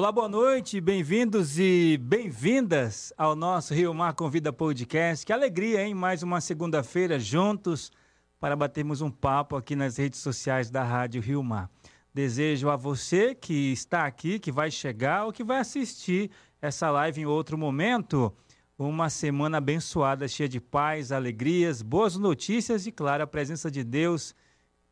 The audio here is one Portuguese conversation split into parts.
Olá, boa noite, bem-vindos e bem-vindas ao nosso Rio Mar Convida Podcast. Que alegria, hein? Mais uma segunda-feira juntos para batermos um papo aqui nas redes sociais da Rádio Rio Mar. Desejo a você que está aqui, que vai chegar ou que vai assistir essa live em outro momento, uma semana abençoada, cheia de paz, alegrias, boas notícias e, claro, a presença de Deus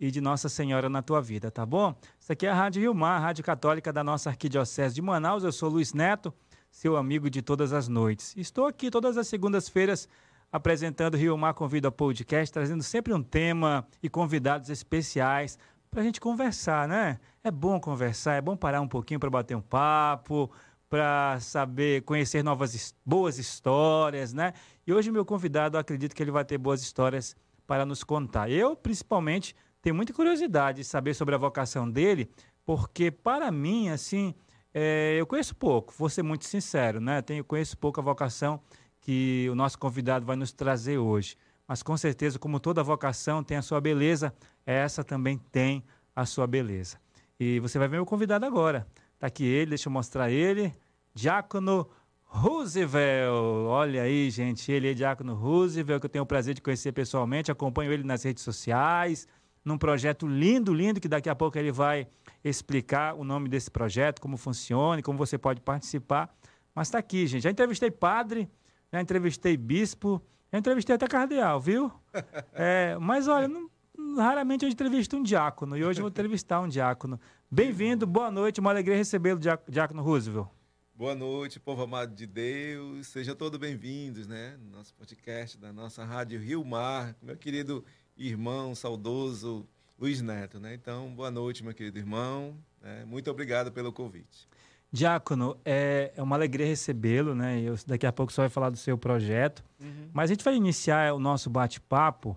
e de Nossa Senhora na tua vida, tá bom? Isso aqui é a Rádio Rio Mar, a Rádio Católica da nossa Arquidiocese de Manaus. Eu sou Luiz Neto, seu amigo de todas as noites. Estou aqui todas as segundas-feiras apresentando Rio Mar Convida Podcast, trazendo sempre um tema e convidados especiais para a gente conversar, né? É bom conversar, é bom parar um pouquinho para bater um papo, para saber, conhecer novas, boas histórias, né? E hoje meu convidado, acredito que ele vai ter boas histórias para nos contar. Eu, principalmente, tenho muita curiosidade de saber sobre a vocação dele, porque para mim, assim, é, eu conheço pouco, vou ser muito sincero, né? Tenho, conheço pouco a vocação que o nosso convidado vai nos trazer hoje. Mas com certeza, como toda vocação tem a sua beleza, essa também tem a sua beleza. E você vai ver o convidado agora. Está aqui ele, deixa eu mostrar ele. Diácono Roosevelt. Olha aí, gente, ele é Diácono Roosevelt, que eu tenho o prazer de conhecer pessoalmente, acompanho ele nas redes sociais, num projeto lindo, lindo, que daqui a pouco ele vai explicar o nome desse projeto, como funciona, como você pode participar. Mas está aqui, gente. Já entrevistei padre, já entrevistei bispo, já entrevistei até cardeal, viu? É, mas olha, não, raramente eu entrevisto um diácono e hoje eu vou entrevistar um diácono. Bem-vindo, boa noite, uma alegria recebê-lo, diácono Roosevelt. Boa noite, povo amado de Deus. Sejam todos bem-vindos, né? No nosso podcast da nossa Rádio Rio Mar, meu querido irmão saudoso Luiz Neto, né? Então, boa noite, meu querido irmão. Né? Muito obrigado pelo convite. Diácono, é, é uma alegria recebê-lo, né? Eu, daqui a pouco só vai falar do seu projeto. Uhum. Mas a gente vai iniciar o nosso bate-papo,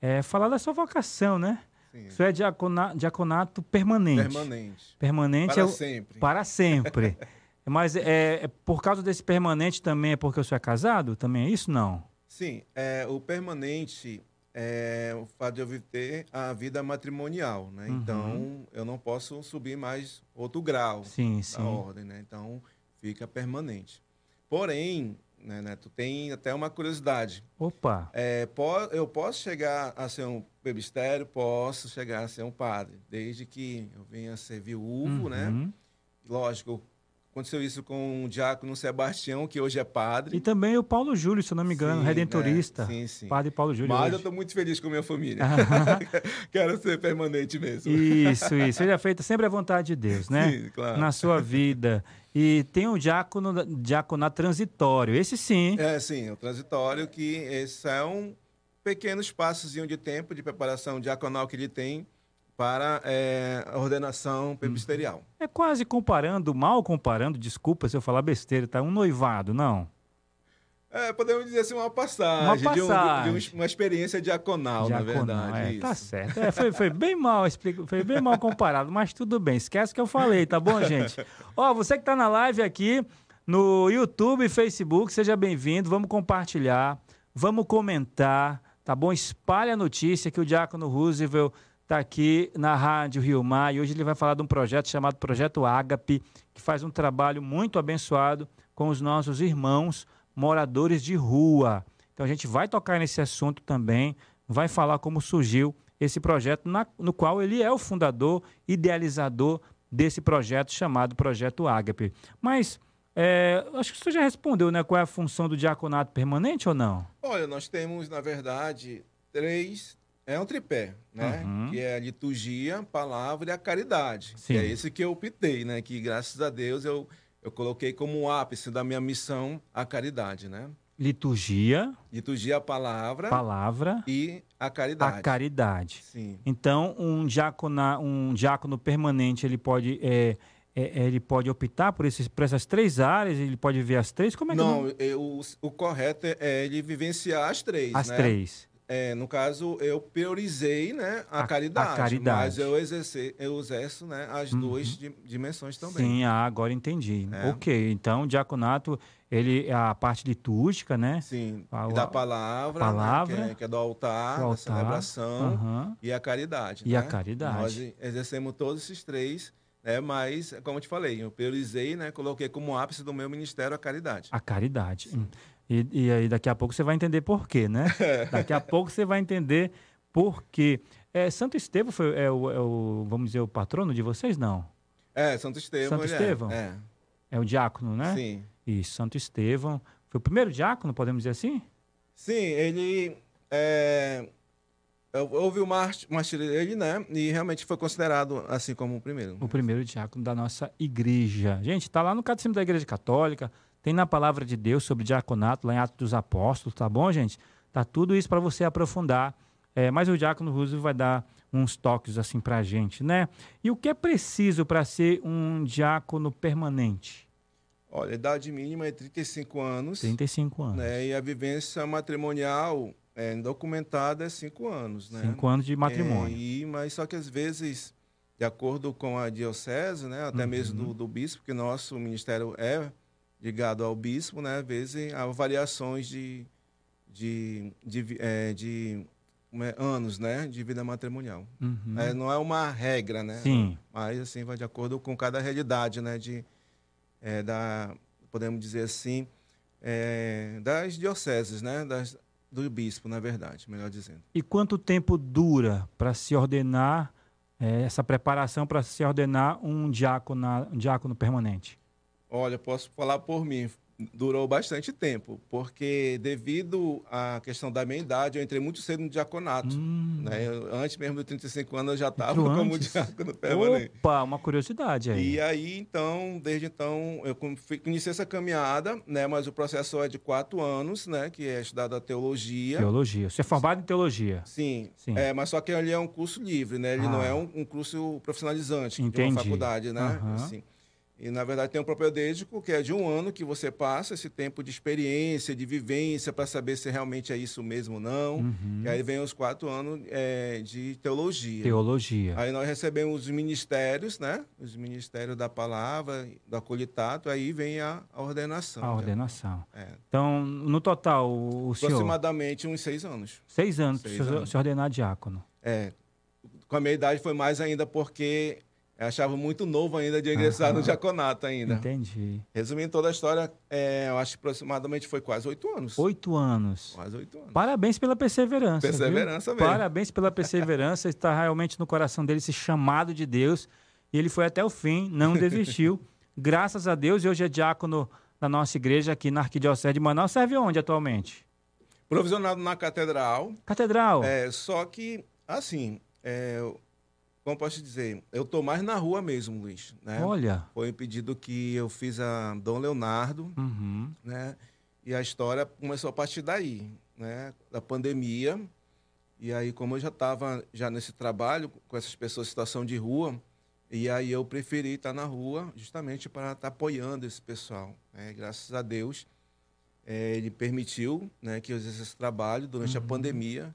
é, falar da sua vocação, né? Sim. Isso é diacona, diaconato permanente. Permanente. Permanente para é o, sempre. Para sempre. Mas é, é, por causa desse permanente também é porque o senhor é casado? Também é isso? Não? Sim. É, o permanente é o fato de eu ter a vida matrimonial, né? Uhum. Então, eu não posso subir mais outro grau sim, da sim. ordem, né? Então, fica permanente. Porém, né, Neto, tem até uma curiosidade. Opa! É, eu posso chegar a ser um bebistério, posso chegar a ser um padre, desde que eu venha a ser viúvo, né? uhum. né? Lógico, Aconteceu isso com o diácono Sebastião, que hoje é padre. E também o Paulo Júlio, se eu não me engano, sim, redentorista. É, sim, sim. Padre Paulo Júlio. Mas hoje. eu estou muito feliz com a minha família. Quero ser permanente mesmo. Isso, isso. Seja feita sempre a vontade de Deus, né? Sim, claro. Na sua vida. E tem um diácono, diaconato transitório. Esse sim. É, sim, o transitório, que esse é um pequeno espaçozinho de tempo de preparação diaconal que ele tem para é, a ordenação presbiterial. É quase comparando, mal comparando, desculpa se eu falar besteira, tá? Um noivado, não? É, podemos dizer assim, uma passagem, uma passagem. De, um, de uma experiência diaconal, diaconal na verdade. É, tá certo. É, foi, foi bem mal, foi bem mal comparado, mas tudo bem. Esquece que eu falei, tá bom, gente? Ó, você que tá na live aqui no YouTube e Facebook, seja bem-vindo. Vamos compartilhar, vamos comentar, tá bom? Espalhe a notícia que o Diácono Roosevelt está aqui na Rádio Rio Mar e hoje ele vai falar de um projeto chamado Projeto Ágape, que faz um trabalho muito abençoado com os nossos irmãos moradores de rua. Então a gente vai tocar nesse assunto também, vai falar como surgiu esse projeto, na, no qual ele é o fundador, idealizador desse projeto chamado Projeto Ágape. Mas é, acho que você já respondeu, né? Qual é a função do diaconato permanente ou não? Olha, nós temos, na verdade, três é um tripé, né? Uhum. Que é a liturgia, palavra e a caridade. Sim. é esse que eu optei, né? Que graças a Deus eu, eu coloquei como ápice da minha missão a caridade, né? Liturgia. Liturgia, a palavra. Palavra. E a caridade. A caridade. Sim. Então, um diácono, um diácono permanente, ele pode... É, é, é, ele pode optar por, esses, por essas três áreas? Ele pode ver as três? Como é que não? não... Eu, o, o correto é ele vivenciar as três. As né? três. É, no caso, eu priorizei né, a, a, caridade, a caridade, mas eu, exerci, eu exerço né, as uhum. duas dimensões também. Sim, ah, agora entendi. É. Ok, então o diaconato, ele, a parte litúrgica, né? Sim, a, da palavra, palavra né, que, é, que, é, do altar, do altar da celebração, uhum. e a caridade. E né? a caridade. Nós exercemos todos esses três né? Mas, como eu te falei, eu priorizei, né? Coloquei como ápice do meu ministério a caridade. A caridade. Hum. E, e aí daqui a pouco você vai entender por quê, né? daqui a pouco você vai entender por quê. É, Santo Estevão foi, é, o, é o, vamos dizer, o patrono de vocês, não? É, Santo Estevão. Santo Estevão? É, é. é o diácono, né? Sim. Isso, Santo Estevão. Foi o primeiro diácono, podemos dizer assim? Sim, ele... É, houve o martírio dele, né? E realmente foi considerado assim como o primeiro. O primeiro diácono da nossa igreja. Gente, está lá no Catecismo da Igreja Católica, tem na Palavra de Deus sobre diaconato, lá em Atos dos Apóstolos, tá bom, gente? Tá tudo isso para você aprofundar. É, mas o diácono Roosevelt vai dar uns toques assim para a gente, né? E o que é preciso para ser um diácono permanente? Olha, a idade mínima é 35 anos. 35 anos. Né? E a vivência matrimonial é, documentada é 5 anos, né? 5 anos de matrimônio. É, e, mas só que às vezes, de acordo com a diocese, né? Até uhum. mesmo do, do bispo, que nosso ministério é ligado ao bispo, né? Às vezes há variações de, de, de, é, de é, anos, né? De vida matrimonial. Uhum. É, não é uma regra, né? Sim. Mas assim vai de acordo com cada realidade, né? De é, da podemos dizer assim é, das dioceses, né? Das, do bispo, na verdade, melhor dizendo. E quanto tempo dura para se ordenar é, essa preparação para se ordenar um diácono, um diácono permanente? Olha, posso falar por mim durou bastante tempo, porque devido à questão da minha idade, eu entrei muito cedo no diaconato. Hum. Né? Eu, antes mesmo dos 35 anos, eu já estava como diácono permanente. Opa, uma curiosidade aí. E aí, então, desde então, eu conheci essa caminhada, né? mas o processo é de quatro anos, né? que é estudado a teologia. Teologia. Você é formado em teologia? Sim. Sim. É, mas só que ele é um curso livre, né? Ele ah. não é um, um, curso profissionalizante Entendi. de uma faculdade, né? Uhum. Assim. E, na verdade, tem um propedêutico que é de um ano que você passa esse tempo de experiência, de vivência, para saber se realmente é isso mesmo ou não. Uhum. E aí vem os quatro anos é, de teologia. Teologia. Aí nós recebemos os ministérios, né? Os ministérios da palavra, do acolhitato, aí vem a, a ordenação. A ordenação. É. Então, no total, o, o senhor... Aproximadamente uns seis anos. Seis anos para se ordenar diácono. É. Com a minha idade foi mais ainda porque eu achava muito novo ainda de ingressar uhum. no diaconato ainda. Entendi. Resumindo toda a história, é, eu acho que aproximadamente foi quase oito anos. Oito anos. Quase oito anos. Parabéns pela perseverança. Perseverança viu? mesmo. Parabéns pela perseverança. Está realmente no coração dele esse chamado de Deus. E ele foi até o fim, não desistiu. Graças a Deus, e hoje é diácono da nossa igreja aqui na Arquidiocese de Manaus. Serve onde atualmente? Provisionado na Catedral. Catedral? É, só que, assim, é, como posso dizer, eu tô mais na rua mesmo, Luiz. Né? Olha. Foi um pedido que eu fiz a Dom Leonardo, uhum. né? E a história começou a partir daí, né? Da pandemia. E aí, como eu já estava já nesse trabalho com essas pessoas em situação de rua, e aí eu preferi estar na rua justamente para estar apoiando esse pessoal. Né? Graças a Deus, é, ele permitiu né, que eu fizesse esse trabalho durante uhum. a pandemia.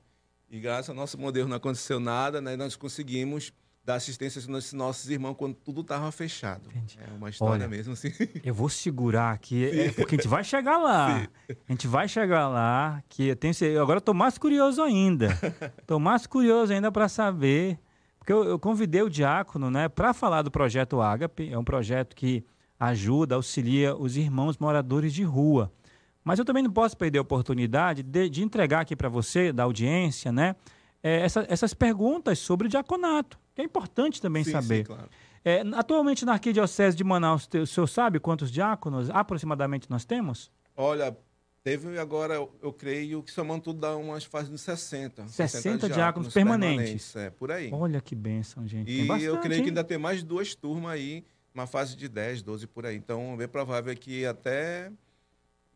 E graças ao nosso modelo não aconteceu nada, né? Nós conseguimos dar assistência aos nossos irmãos quando tudo estava fechado. Entendi. É uma história Olha, mesmo assim. Eu vou segurar aqui, é, porque a gente vai chegar lá. Sim. A gente vai chegar lá, que eu tenho agora estou mais curioso ainda. Estou mais curioso ainda para saber, porque eu, eu, convidei o diácono, né, para falar do projeto Ágape. É um projeto que ajuda, auxilia os irmãos moradores de rua. Mas eu também não posso perder a oportunidade de, de entregar aqui para você, da audiência, né, é, essa, essas perguntas sobre o diaconato, que é importante também sim, saber. Sim, claro. é, atualmente na Arquidiocese de Manaus, o senhor sabe quantos diáconos aproximadamente nós temos? Olha, teve agora, eu, creio que somando tudo dá umas fases de 60. 60, 60 diáconos, diáconos permanentes. permanentes. É, por aí. Olha que bênção, gente. E bastante, eu creio hein? que ainda tem mais duas turmas aí, uma fase de 10, 12 por aí. Então, é bem provável que até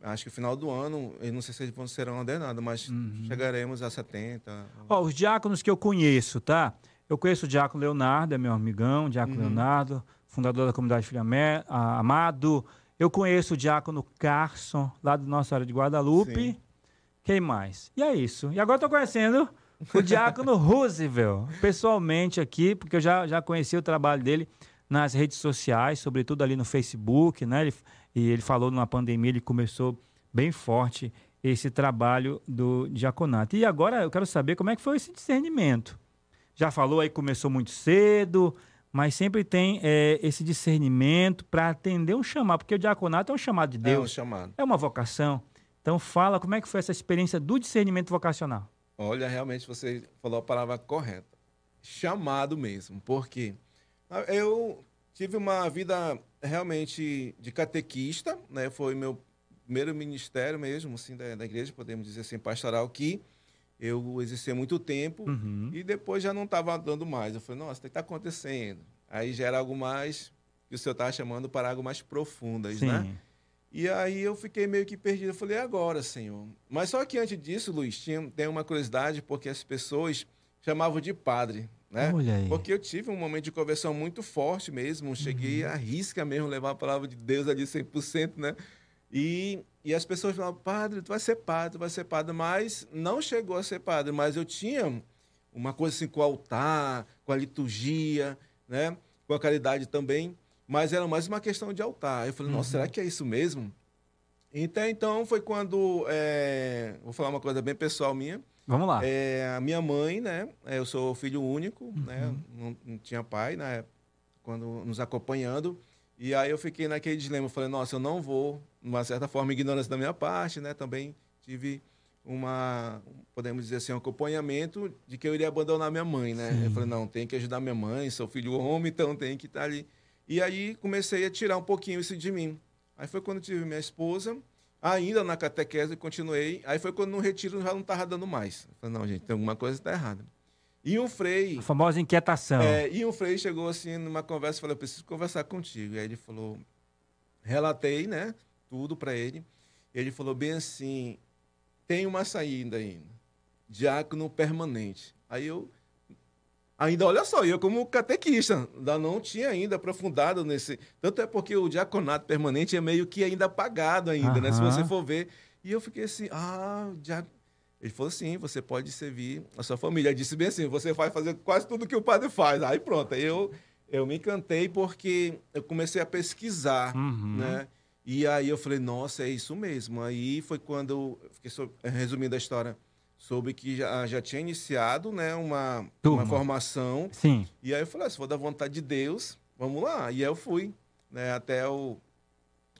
Acho que no final do ano, eu não sei se eles serão ordenados, mas uhum. chegaremos a 70. Ó, os diáconos que eu conheço, tá? Eu conheço o diácono Leonardo, é meu amigão, diácono uhum. Leonardo, fundador da comunidade Filha Amado. Eu conheço o diácono Carson, lá da nossa área de Guadalupe. Sim. Quem mais? E é isso. E agora estou conhecendo o diácono Roosevelt, pessoalmente aqui, porque eu já, já conheci o trabalho dele nas redes sociais, sobretudo ali no Facebook, né? Ele, e ele falou na pandemia, ele começou bem forte esse trabalho do diaconato. E agora eu quero saber como é que foi esse discernimento. Já falou aí, começou muito cedo, mas sempre tem é, esse discernimento para atender um chamado, porque o diaconato é um chamado de Deus. É um chamado. É uma vocação. Então fala como é que foi essa experiência do discernimento vocacional. Olha, realmente você falou a palavra correta. Chamado mesmo, porque eu tive uma vida realmente de catequista, né? Foi meu primeiro ministério mesmo, assim, da, da igreja, podemos dizer assim, pastoral, que eu exerci muito tempo uhum. e depois já não estava dando mais. Eu falei, nossa, o que está acontecendo? Aí já era algo mais que o senhor estava chamando para algo mais profundas, Sim. né? E aí eu fiquei meio que perdido. Eu falei, agora, Senhor. Mas só que antes disso, Luiz, tinha, tem uma curiosidade, porque as pessoas chamavam de padre, né? Porque eu tive um momento de conversão muito forte mesmo. Cheguei uhum. a risca mesmo levar a palavra de Deus ali 100%, né? E, e as pessoas falavam, padre, tu vai ser padre, tu vai ser padre. Mas não chegou a ser padre. Mas eu tinha uma coisa assim com o altar, com a liturgia, né? Com a caridade também mas era mais uma questão de altar. Eu falei, nossa, uhum. será que é isso mesmo? Então, então foi quando. É, vou falar uma coisa bem pessoal minha. Vamos lá. É, a minha mãe, né? É, eu sou filho único, uhum. né? Não, não, tinha pai, né? Quando nos acompanhando. E aí eu fiquei naquele dilema. Falei, nossa, eu não vou, de uma certa forma, ignorância da minha parte, né? Também tive uma, podemos dizer assim, um acompanhamento de que eu iria abandonar minha mãe, né? Sim. Eu falei, não, tem que ajudar minha mãe, sou filho homem, então tem que estar ali. E aí comecei a tirar um pouquinho isso de mim. Aí foi quando tive minha esposa, ainda na catequese, continuei. Aí foi quando no retiro já não estava dando mais. Eu falei, não, gente, tem alguma coisa que está errada. E um frei. A famosa inquietação. É, e um frei chegou assim numa conversa e falou: Eu preciso conversar contigo. E aí ele falou: Relatei, né? Tudo para ele. Ele falou bem assim: Tem uma saída ainda. Diácono permanente. Aí eu Ainda, olha só, eu como catequista, ainda não tinha ainda aprofundado nesse. Tanto é porque o diaconato permanente é meio que ainda apagado ainda, uhum. né? Se você for ver. E eu fiquei assim, ah, já. Ele falou assim: você pode servir a sua família. Ele disse bem assim: você vai fazer quase tudo que o padre faz. Aí pronto, aí eu, eu me encantei porque eu comecei a pesquisar, uhum. né? E aí eu falei: nossa, é isso mesmo. Aí foi quando, fiquei resumindo a história, soube que já, já tinha iniciado né, uma, uma formação. Sim. E aí eu falei, ah, se for da vontade de Deus, vamos lá. E aí eu fui né, até o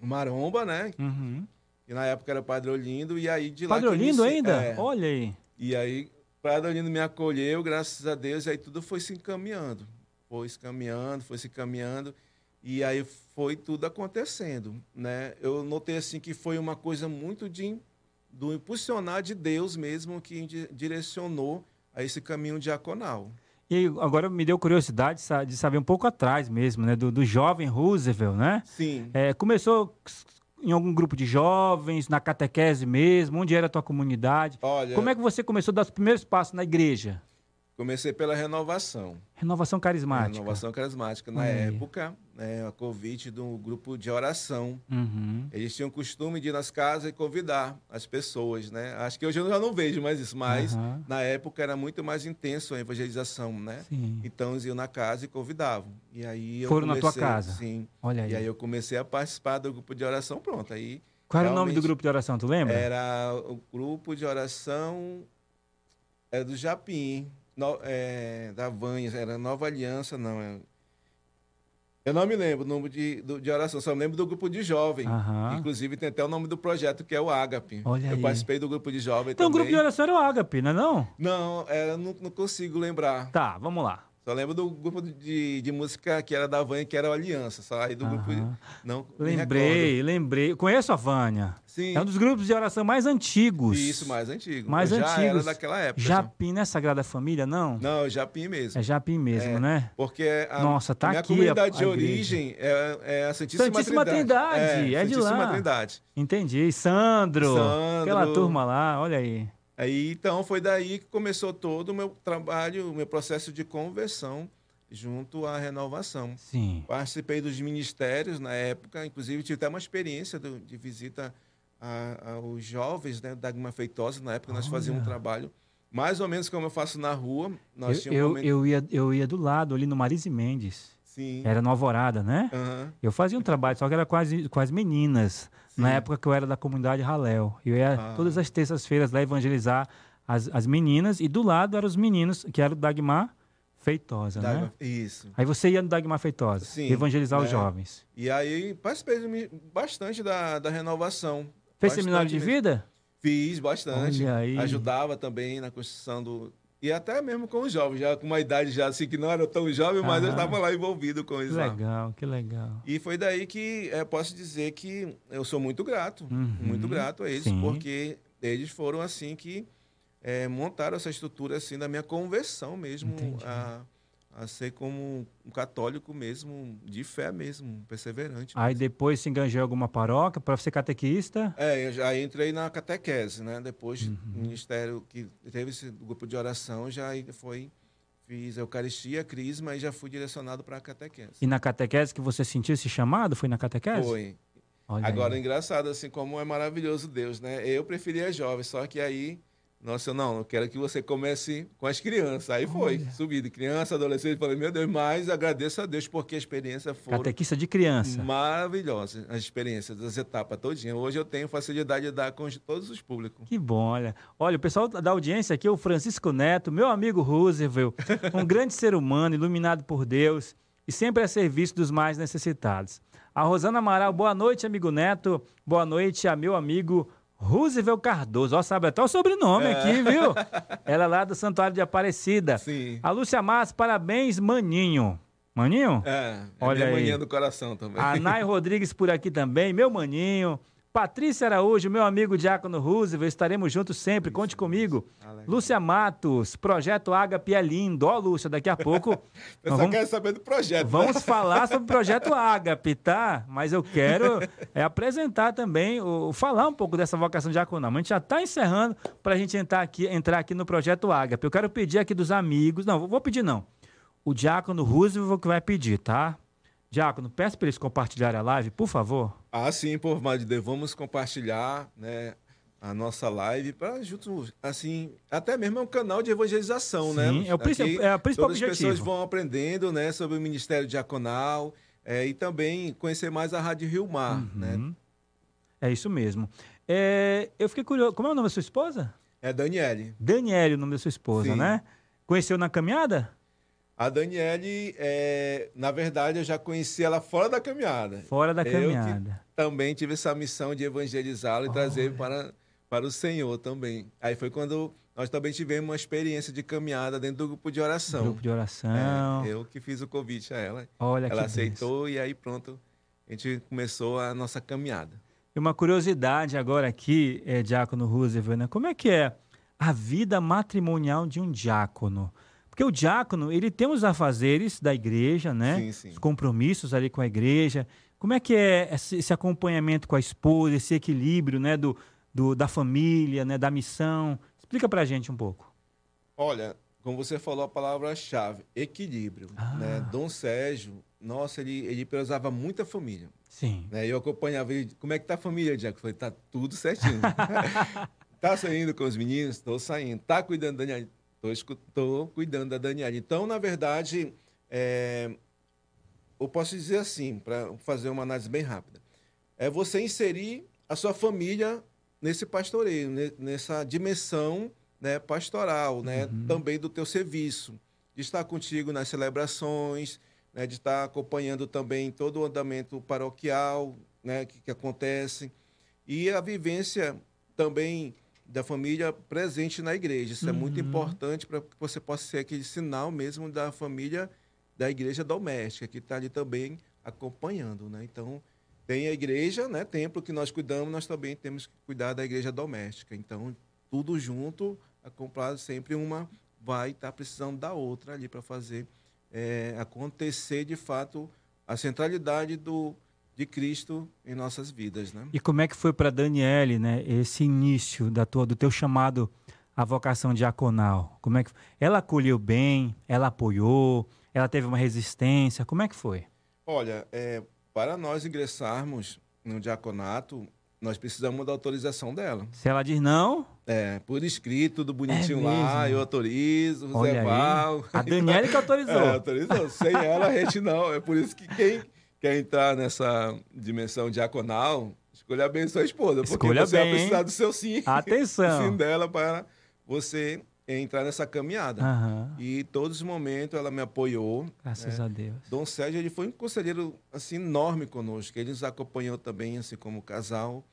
Maromba, né? Uhum. Que na época era Padre Olindo, e aí de lá... Padre Olindo ainda? É, Olha aí. E aí Padre Olindo me acolheu, graças a Deus, e aí tudo foi se encaminhando. Foi se encaminhando, foi se encaminhando. E aí foi tudo acontecendo, né? Eu notei assim que foi uma coisa muito de do impulsionar de Deus mesmo que direcionou a esse caminho diaconal. E agora me deu curiosidade de saber um pouco atrás mesmo, né? Do, do jovem Roosevelt, né? Sim. É, começou em algum grupo de jovens, na catequese mesmo? Onde era a tua comunidade? Olha, Como é que você começou a dar os primeiros passos na igreja? Comecei pela renovação. Renovação carismática. Renovação carismática. Na época, né, a convite do grupo de oração. Uhum. Eles tinham o costume de ir nas casas e convidar as pessoas, né? Acho que hoje eu já não vejo mais isso, mas uhum. na época era muito mais intenso a evangelização, né? Sim. Então eles iam na casa e convidavam. E aí Foram comecei, na tua casa? Sim. Olha aí. E aí eu comecei a participar do grupo de oração, pronto. Aí Qual era o nome do grupo de oração, tu lembra? Era o grupo de oração era do Japim no, é, da Vanhas, era Nova Aliança, não. É, eu não me lembro o nome de, de oração, só me lembro do grupo de jovem. Uhum. Inclusive tem até o nome do projeto, que é o Ágape. Olha eu aí. participei do grupo de jovem então, também. Então o grupo de oração era o Ágape, não é não? Não, é, não, não consigo lembrar. Tá, vamos lá. Só lembro do grupo de, de música que era da Vânia, que era o Aliança. Só aí do grupo. Não, lembrei, lembrei. Conheço a Vânia. Sim. É um dos grupos de oração mais antigos. Isso, mais antigo. Mais Eu antigos. Já era daquela época. Japim, já. não é Sagrada Família, não? Não, Japim mesmo. É Japim mesmo, é, né? Porque a, Nossa, tá a minha aqui comunidade a, a de origem é, é, a Santíssima, Santíssima Trindade. Trindade. É, é de lá. Santíssima Trindade. Entendi. Sandro, Sandro. Aquela turma lá, olha aí. Aí, então, foi daí que começou todo o meu trabalho, o meu processo de conversão junto à renovação. Sim. Participei dos ministérios na época, inclusive tive até uma experiência de, de visita a, aos jovens né, da Dagma Feitosa. Na época Olha. nós fazíamos um trabalho mais ou menos como eu faço na rua. Nós eu, eu, um momento... eu, ia, eu ia do lado, ali no Marise Mendes. Sim. Era no Alvorada, né? Uhum. Eu fazia um trabalho, só que era as, com as meninas. Sim. Na época que eu era da comunidade Raléu. Eu ia ah. todas as terças-feiras lá evangelizar as, as meninas. E do lado eram os meninos, que era o Dagmar Feitosa, né? Dagmar- Isso. Aí você ia no Dagmar Feitosa, Sim, evangelizar os né? jovens. E aí participei bastante da, da renovação. Fez seminário de vida? Fiz bastante. Ajudava também na construção do. E até mesmo com os jovens, já com uma idade já assim que não era tão jovem, mas eu estava lá envolvido com Que isso. lá. legal, que legal. E foi daí que eh, posso dizer que eu sou muito grato, Uhum. muito grato a eles, Sim. porque eles foram assim que eh, montaram essa estrutura assim da minha conversão mesmo a, a ser como um católico mesmo, de fé mesmo, perseverante. Aí depois se enganjou em alguma paróquia para ser catequista. É, eu já entrei na catequese, né? Depois Uhum. do ministério que teve esse grupo de oração, já foi fiz Eucaristia, Crisma e já fui direcionado para a catequese. E na catequese que você sentiu esse chamado? Foi na catequese? Foi. Olha Agora, aí. engraçado, assim, como é maravilhoso Deus, né? Eu preferia jovem, só que aí, nossa, eu não, eu quero que você comece com as crianças. Aí foi, Olha. subi de criança, adolescente, falei, meu Deus, mas agradeço a Deus porque a experiência foi Catequista de criança. maravilhosa, as experiências, as etapas todinhas. Hoje eu tenho facilidade de dar com todos os públicos. Que bom, olha. Olha, o pessoal da audiência aqui, o Francisco Neto, meu amigo Roosevelt, um grande ser humano, iluminado por Deus e sempre a serviço dos mais necessitados. A Rosana Amaral, boa noite, amigo Neto. Boa noite a meu amigo Roosevelt Cardoso. Ó, sabe até o sobrenome É. aqui, viu? Ela é lá do Santuário de Aparecida. Sim. A Lúcia Massa, parabéns, maninho. Maninho? É, é Olha minha aí. manhã do coração também. A Nai Rodrigues por aqui também, meu maninho. Patrícia Araújo, meu amigo Diácono Roosevelt, estaremos juntos sempre, conte comigo. Ah, legal. Lúcia Matos, Projeto Ágape é lindo. Ó, Lúcia, daqui a pouco nós pessoal vamos, quer saber do projeto. né? vamos falar sobre o Projeto Ágape, tá? Mas eu quero é, apresentar também, o, falar um pouco dessa vocação diaconal. Mas a gente já está encerrando para a gente entrar aqui, entrar aqui no Projeto Ágape. Eu quero pedir aqui dos amigos, não, vou pedir não. O Diácono Roosevelt que vai pedir, tá? Diácono, peço para eles compartilharem a live, por favor. Ah, sim, por mais de Deus, vamos compartilhar, né, a nossa live para juntos, assim, até mesmo é um canal de evangelização, né? Sim, é o princi- Aqui, é o principal todas as objetivo. pessoas vão aprendendo, né, sobre o ministério diaconal é, e também conhecer mais a Rádio Rio Mar, né? Uhum. É isso mesmo. É, eu fiquei curioso. Como é o nome da sua esposa? É Daniele. Daniele, o nome da sua esposa, Sim. né? Conheceu na caminhada? A Daniele, é, na verdade, eu já conheci ela fora da caminhada. Fora da Eu caminhada. Também tive essa missão de evangelizá-la e trazer para, para o Senhor também. Aí foi quando nós também tivemos uma experiência de caminhada dentro do grupo de oração. Grupo de oração. É, eu que fiz o convite a ela. Olha que ela aceitou e aí pronto, a gente começou a nossa caminhada. E uma curiosidade agora aqui, é, Diácono Roosevelt, né? Como é que é a vida matrimonial de um diácono? Porque o diácono, ele tem os afazeres da igreja, né? Sim, sim. Os compromissos ali com a igreja. Como é que é esse, acompanhamento com a esposa, esse equilíbrio, né? Do, do- da família, né? Da missão. Explica pra gente um pouco. Olha, como você falou a palavra-chave, equilíbrio. Ah. Né? Dom Sérgio, nossa, ele, ele prezava muito a família. Sim. Né? Eu acompanhava ele, como é que tá a família, Diaco? Eu falei, tá tudo certinho. tá saindo com os meninos? Estou saindo. Tá cuidando da? Estou cuidando da Daniela. Então, na verdade, é, eu posso dizer assim, para fazer uma análise bem rápida. É você inserir a sua família nesse pastoreio, ne- nessa dimensão né, pastoral, né, também do teu serviço, de estar contigo nas celebrações, né, de estar acompanhando também todo o andamento paroquial né, que, que acontece e a vivência também da família presente na igreja. Isso é muito Uhum. importante para que você possa ser aquele sinal mesmo da família da igreja doméstica, que está ali também acompanhando. Né? Então, tem a igreja, né, templo que nós cuidamos, nós também temos que cuidar da igreja doméstica. Então, tudo junto, acompanhado sempre uma vai estar precisando da outra ali para fazer é, acontecer de fato a centralidade do, de Cristo em nossas vidas, né? E como é que foi para Daniele, né? Esse início da tua, do teu chamado à vocação diaconal? Como é que ela acolheu bem? Ela apoiou? Ela teve uma resistência? Como é que foi? Olha, é, para nós ingressarmos no diaconato, nós precisamos da autorização dela. Se ela diz não, É, por escrito, tudo bonitinho É lá, eu autorizo, olha Zé. Val. A Daniele que autorizou. É, autorizou. Sem ela, a gente não. É por isso que quem quer entrar nessa dimensão diaconal, escolha bem sua esposa. Porque Escolha você bem, vai precisar do seu sim. Atenção. sim dela para você entrar nessa caminhada. Aham. E todos os momentos ela me apoiou. Graças né? a Deus. Dom Sérgio ele foi um conselheiro assim enorme conosco. Ele nos acompanhou também assim como casal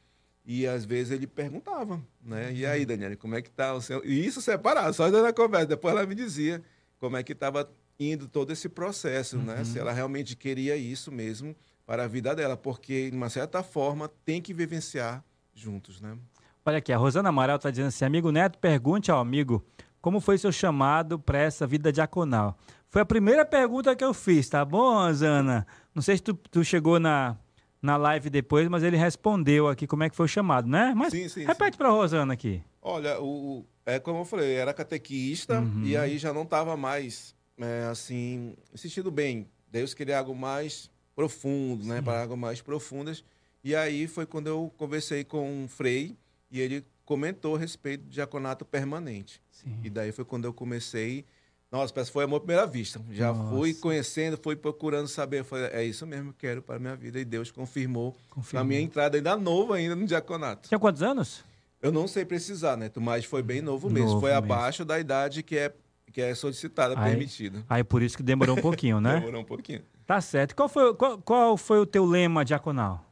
e às vezes ele perguntava, né? E aí, Daniela, como é que tá o seu? E isso separado, só dando a conversa. Depois ela me dizia como é que estava indo todo esse processo, né? Se ela realmente queria isso mesmo para a vida dela, porque de uma certa forma tem que vivenciar juntos, né? Olha aqui, a Rosana Amaral está dizendo assim: amigo Neto, pergunte ao amigo como foi seu chamado para essa vida diaconal. Foi a primeira pergunta que eu fiz, tá bom, Rosana? Não sei se tu, tu chegou na, na live depois, mas ele respondeu aqui como é que foi o chamado, né? Mas Sim, sim, repete para Rosana aqui. Olha, o, é como eu falei, era catequista Uhum. e aí já não estava mais é, assim, assistindo bem. Deus queria algo mais profundo, né? Para algo mais profundas. E aí foi quando eu conversei com um Frei e ele comentou a respeito do diaconato permanente. Sim. E daí foi quando eu comecei. Nossa, foi amor à primeira vista. Já Nossa. fui conhecendo, fui procurando saber. Falei, é isso mesmo que eu quero para a minha vida. E Deus confirmou, Confirmou. na minha entrada ainda nova ainda no diaconato. Tinha quantos anos? Eu não sei precisar, né? Mas foi bem novo mesmo. Novo foi mesmo. abaixo da idade que é, que é solicitada, Aí- permitida. Aí por isso que demorou um pouquinho, né? Demorou um pouquinho. Tá certo. Qual foi, qual, qual foi o teu lema diaconal?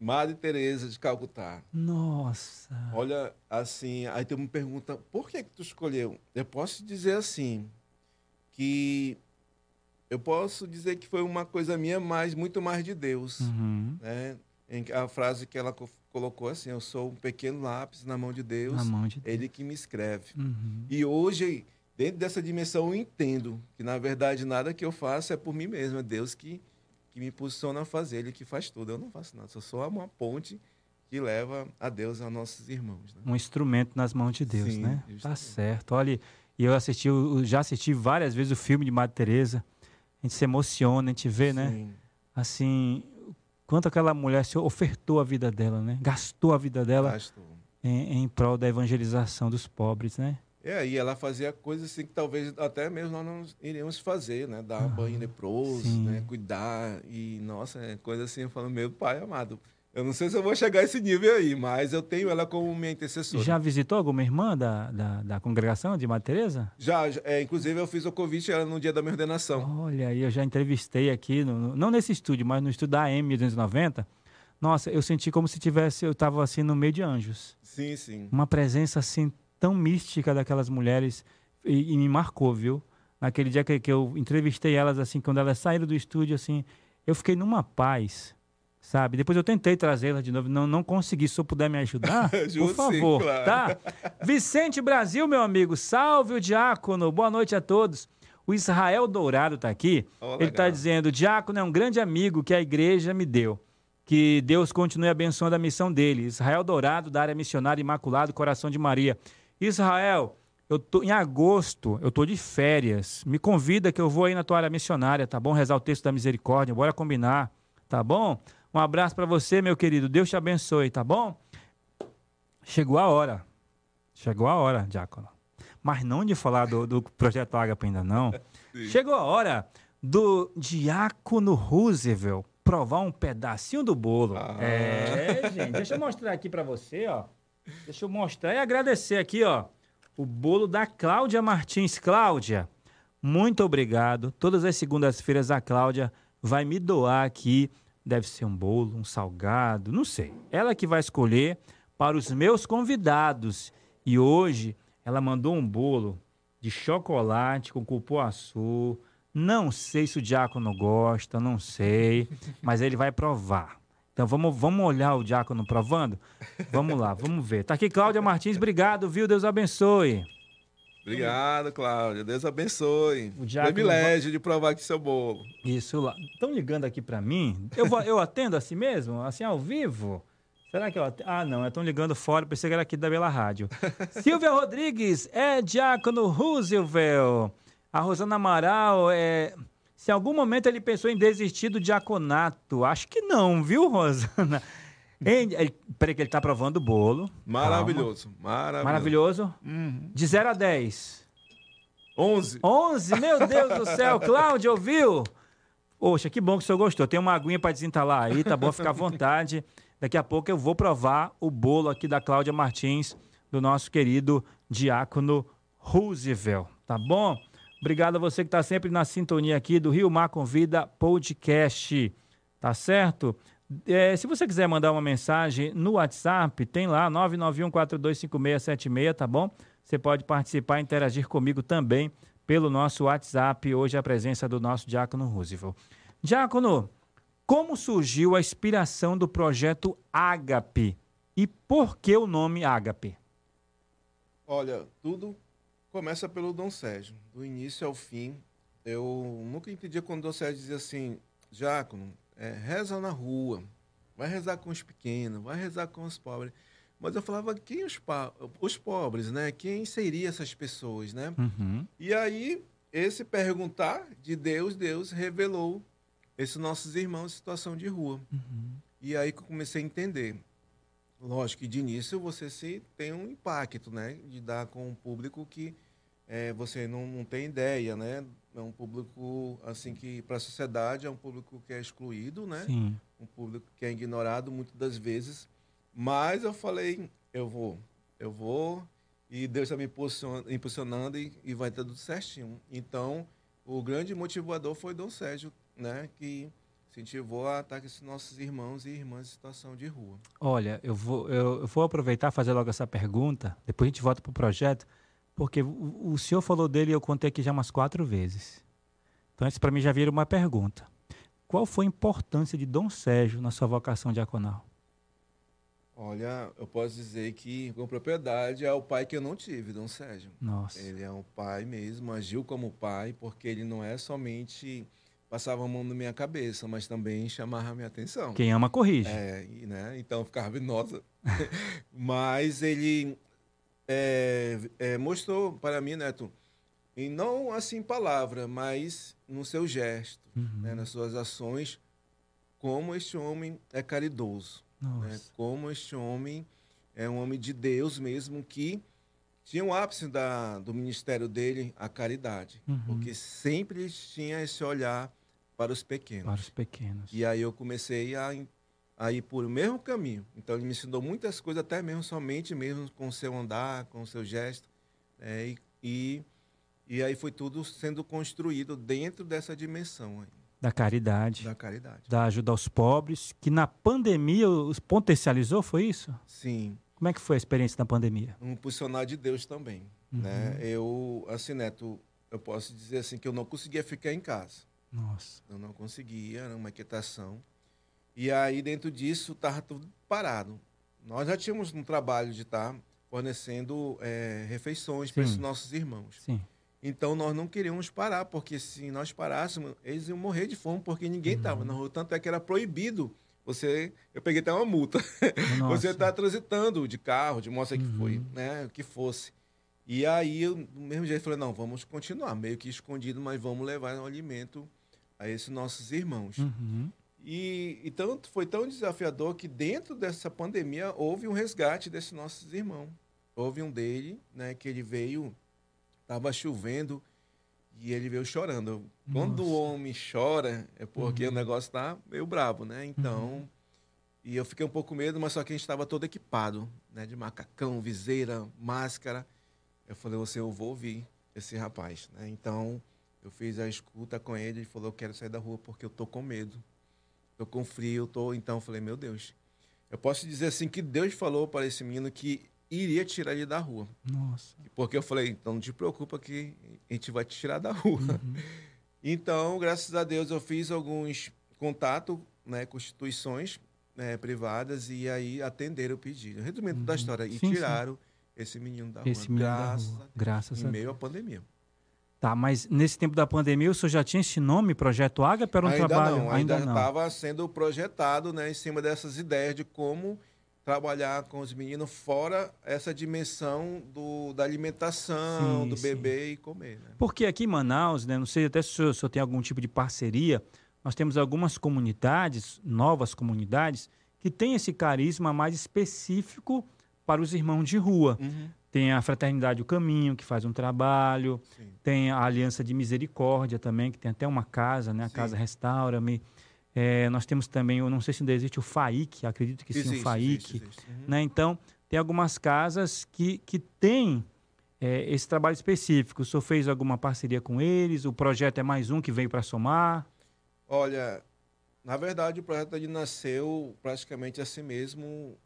Madre Teresa de Calcutá. Nossa. Olha, assim, aí tem uma pergunta, por que que tu escolheu? Eu posso dizer assim, que eu posso dizer que foi uma coisa minha, mas muito mais de Deus, Uhum. né? A frase que ela co- colocou assim, eu sou um pequeno lápis na mão de Deus, Na mão de Deus. ele que me escreve. Uhum. E hoje, dentro dessa dimensão, eu entendo que, na verdade, nada que eu faço é por mim mesmo. É Deus que, que me impulsiona a fazer, Ele que faz tudo. Eu não faço nada, só sou uma ponte que leva a Deus aos nossos irmãos. Né? Um instrumento nas mãos de Deus, Sim, né? Tá justamente. certo. Olha, e eu assisti, o- já assisti várias vezes o filme de Madre Teresa. A gente se emociona, a gente vê, né? Sim. Assim, quanto aquela mulher se ofertou a vida dela, né? Gastou a vida dela Pastor. em, em prol da evangelização dos pobres, né? É, e ela fazia coisas assim que talvez até mesmo nós não iríamos fazer, né? Dar banho leproso, né? Cuidar. E, nossa, é coisa assim, eu falo, meu pai amado. Eu não sei se eu vou chegar a esse nível aí, mas eu tenho ela como minha intercessora. Já visitou alguma irmã da, da, da congregação de Madre Teresa? Já, já, é, inclusive eu fiz o convite ela no dia da minha ordenação. Olha, aí eu já entrevistei aqui, no- não nesse estúdio, mas no estúdio da AM 290. Nossa, eu senti como se tivesse, eu estava assim no meio de anjos. Sim, sim. Uma presença assim tão mística daquelas mulheres e, e me marcou, viu? Naquele dia que, que eu entrevistei elas assim, quando elas saíram do estúdio assim, eu fiquei numa paz, sabe? Depois eu tentei trazê-las de novo, não, não consegui. Se eu puder me ajudar, por Ajude sim, favor, claro. tá? Vicente Brasil, meu amigo, salve o diácono, boa noite a todos. O Israel Dourado está aqui. Ó, Ele está dizendo: Diácono é um grande amigo que a igreja me deu. Que Deus continue abençoando a missão dele. Israel Dourado, da área missionária Imaculado Coração de Maria. Israel, eu tô em agosto, eu tô de férias. Me convida que eu vou aí na tua área missionária, tá bom? Rezar o texto da misericórdia, bora combinar, tá bom? Um abraço para você, meu querido. Deus te abençoe, tá bom? Chegou a hora. Chegou a hora, Diácono. Mas não de falar do, do projeto Ágape ainda não. Sim. Chegou a hora do Diácono Roosevelt provar um pedacinho do bolo. Ah. É, gente, deixa eu mostrar aqui para você, ó. Deixa eu mostrar e agradecer aqui, ó, o bolo da Cláudia Martins. Cláudia, muito obrigado. Todas as segundas-feiras a Cláudia vai me doar aqui, deve ser um bolo, um salgado, não sei. Ela que vai escolher para os meus convidados. E hoje ela mandou um bolo de chocolate com cupuaçu. Não sei se o diácono gosta, não sei, mas ele vai provar. Então vamos, vamos olhar o diácono provando? Vamos lá, vamos ver. Tá aqui Cláudia Martins, obrigado, viu? Deus abençoe. Obrigado, Cláudia. Deus abençoe. O diácono Privilégio de provar aqui seu bolo. Isso lá. Estão ligando aqui para mim? Eu, vou, eu atendo assim mesmo? Assim ao vivo? Será que eu atendo? Ah, não, estão ligando fora, pensei que era aqui da Bela Rádio. Silvia Rodrigues é diácono Roosevelt. A Rosana Amaral é. Se em algum momento ele pensou em desistir do diaconato, acho que não, viu, Rosana? Ele- Peraí, que ele tá provando o bolo. Maravilhoso. Maravilhoso. Maravilhoso. Uhum. De 0 a 10. 11. 11, meu Deus do céu. Cláudio, ouviu? Poxa, que bom que o senhor gostou. Tem uma aguinha para desentalar aí, tá bom? Fica à vontade. Daqui a pouco eu vou provar o bolo aqui da Cláudia Martins, do nosso querido diácono Roosevelt, tá bom? Obrigado a você que está sempre na sintonia aqui do Rio Mar Convida Podcast, tá certo? É, se você quiser mandar uma mensagem no WhatsApp, tem lá 991425676, tá bom? Você pode participar e interagir comigo também pelo nosso WhatsApp. Hoje a presença do nosso Diácono Roosevelt. Diácono, como surgiu a inspiração do projeto Ágape e por que o nome Ágape? Olha, tudo começa pelo Dom Sérgio. Do início ao fim, eu nunca entendi quando o Dom Sérgio dizia assim, Diácono, é, reza na rua, vai rezar com os pequenos, vai rezar com os pobres. Mas eu falava, quem os, os pobres, né? Quem seria essas pessoas, né? Uhum. E aí, esse perguntar de Deus, Deus revelou esses nossos irmãos em situação de rua. Uhum. E aí que eu comecei a entender. Lógico que de início você se tem um impacto, né? De dar com um público que é, você não, não tem ideia, né? É um público, assim, que para a sociedade é um público que é excluído, né? Sim. Um público que é ignorado muitas das vezes. Mas eu falei, eu vou, eu vou, e Deus está me impulsionando e, e vai tudo certinho. Então, o grande motivador foi Dom Sérgio, né? Que incentivou a ataque esses nossos irmãos e irmãs em situação de rua. Olha, eu vou, eu, eu vou aproveitar fazer logo essa pergunta, depois a gente volta para o projeto, porque o, o senhor falou dele e eu contei aqui já umas quatro vezes. Então, isso para mim já vira uma pergunta. Qual foi a importância de Dom Sérgio na sua vocação diaconal? Olha, eu posso dizer que com propriedade é o pai que eu não tive, Dom Sérgio. Nossa. Ele é um pai mesmo, agiu como pai, porque ele não é somente passava a mão na minha cabeça, mas também chamava a minha atenção. Quem ama corrige. É, né? Então eu ficava nossa. mas ele é, é, mostrou para mim, Neto, e não assim palavra, mas no seu gesto, uhum. né, nas suas ações, como este homem é caridoso, né, como este homem é um homem de Deus mesmo que tinha um ápice da, do ministério dele a caridade, uhum. porque sempre tinha esse olhar para os pequenos. Para os pequenos. E aí eu comecei a a ir por o mesmo caminho. Então ele me ensinou muitas coisas, até mesmo somente mesmo com o seu andar, com o seu gesto. E, e, e, aí foi tudo sendo construído dentro dessa dimensão. Aí. Da caridade. Da caridade. Da ajuda aos pobres, que na pandemia os potencializou, foi isso? Sim. Como é que foi a experiência da pandemia? Um funcionário de Deus também. Uhum. Né? Eu, assim, Neto, eu posso dizer assim que eu não conseguia ficar em casa. Nossa. Eu não conseguia, era uma inquietação. E aí, dentro disso, estava tudo parado. Nós já tínhamos um trabalho de estar tá fornecendo é, refeições para esses nossos irmãos. Sim. Então, nós não queríamos parar, porque se nós parássemos, eles iam morrer de fome, porque ninguém estava uhum. na rua. Tanto é que era proibido você... Eu peguei até uma multa. você está transitando de carro, de moça que uhum. foi, né? Que fosse. E aí, eu, do mesmo jeito, falei, não, vamos continuar, meio que escondido, mas vamos levar o alimento a esses nossos irmãos. Uhum. E, e tanto, foi tão desafiador que dentro dessa pandemia houve um resgate desses nossos irmãos. Houve um dele, né, que ele veio, estava chovendo e ele veio chorando. Nossa. Quando o homem chora, é porque uhum. o negócio está meio bravo, né? Então, uhum. e eu fiquei um pouco com medo, mas só que a gente estava todo equipado, né, de macacão, viseira, máscara. Eu falei, você, eu vou ouvir esse rapaz, né? Então, eu fiz a escuta com ele e falou, eu quero sair da rua porque eu tô com medo. Tô com frio, tô. Então eu falei, meu Deus. Eu posso dizer assim que Deus falou para esse menino que iria tirar ele da rua. Nossa. Porque eu falei, então não te preocupa que a gente vai te tirar da rua. Uhum. Então, graças a Deus, eu fiz alguns contatos né, com instituições né, privadas e aí atenderam o pedido. Resumindo uhum. da história, e sim, tiraram sim. esse menino da esse rua. Menino graças da rua. a Deus. Graças em a meio à pandemia. Tá, mas nesse tempo da pandemia o senhor já tinha esse nome, Projeto Ágape, era um ainda trabalho? Não, ainda não, ainda estava sendo projetado né, em cima dessas ideias de como trabalhar com os meninos fora essa dimensão do, da alimentação, sim, do beber e comer. Né? Porque aqui em Manaus, né, não sei até se o senhor, se o senhor tem algum tipo de parceria, nós temos algumas comunidades, novas comunidades, que têm esse carisma mais específico para os irmãos de rua. Uhum. Tem a Fraternidade O Caminho, que faz um trabalho. Sim. Tem a Aliança de Misericórdia também, que tem até uma casa, né? A Sim. Casa Restaura-me. É, nós temos também, eu não sei se ainda existe o FAIC, acredito que existe, sim, o FAIC. Existe, existe. Uhum. Né? Então, tem algumas casas que, que têm é, esse trabalho específico, o senhor fez alguma parceria com eles? O projeto é mais um que veio para somar? Olha, na verdade, o projeto ele nasceu praticamente assim mesmo,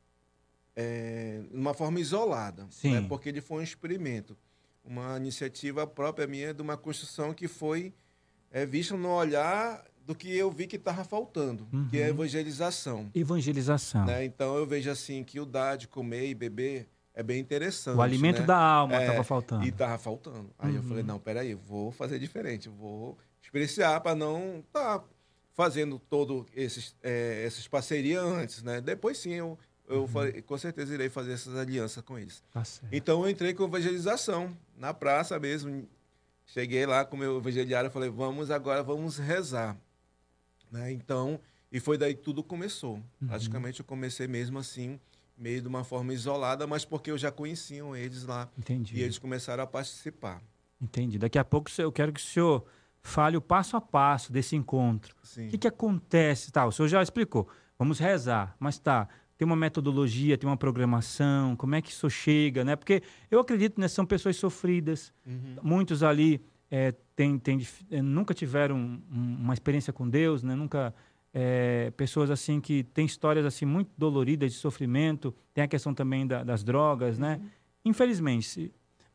é, uma forma isolada. Sim. Né? Porque ele foi um experimento. Uma iniciativa própria minha de uma construção que foi é, vista no olhar do que eu vi que estava faltando, Uhum. que é a evangelização. Evangelização. Né? Então eu vejo assim que o dar de comer e beber é bem interessante. O alimento né? da alma É, estava faltando. E tava faltando. Aí eu Uhum. falei, não, peraí, vou fazer diferente, vou experienciar para não tá fazendo todo esses é, essas parcerias antes, né? Depois sim, eu, eu Uhum. falei, com certeza irei fazer essas alianças com eles. Tá. Então eu entrei com evangelização na praça mesmo. Cheguei lá com o meu evangeliário e falei, vamos agora, vamos rezar. Né? Então, e foi daí que tudo começou. Uhum. Praticamente eu comecei mesmo assim, meio de uma forma isolada, mas porque eu já conheciam eles lá. Entendi. E eles começaram a participar. Entendi. Daqui a pouco eu quero que o senhor fale o passo a passo desse encontro. Sim. O que, que acontece? Tá, o senhor já explicou. Vamos rezar, mas tá. Tem uma metodologia, tem uma programação, como é que isso chega, né? Porque eu acredito, né? São pessoas sofridas. Uhum. Muitos ali é, tem, tem, é, nunca tiveram um- uma experiência com Deus, né? Nunca é, pessoas assim que têm histórias assim muito doloridas de sofrimento. Tem a questão também da- das drogas, né? Infelizmente. se-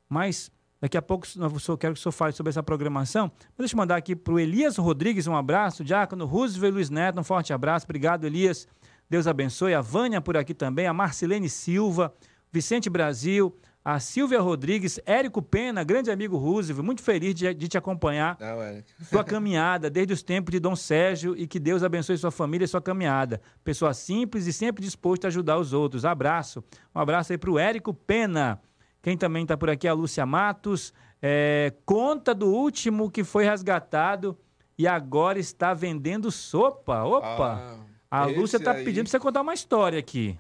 Mas daqui a pouco eu quero que o senhor fale sobre essa programação. Mas deixa eu mandar aqui para o Elias Rodrigues um abraço. Diácono Roosevelt Luiz Neto, um forte abraço. Obrigado, Elias. Deus abençoe. A Vânia por aqui também, a Marcelene Silva, Vicente Brasil, a Silvia Rodrigues, Érico Pena, grande amigo Roosevelt, muito feliz de, de te acompanhar ué. sua caminhada desde os tempos de Dom Sérgio e que Deus abençoe sua família e sua caminhada. Pessoa simples e sempre disposta a ajudar os outros. Abraço. Um abraço aí para o Érico Pena. Quem também está por aqui é a Lúcia Matos. É, conta do último que foi resgatado e agora está vendendo sopa. Opa! Ah, a Lúcia esse está aí, pedindo para você contar uma história aqui.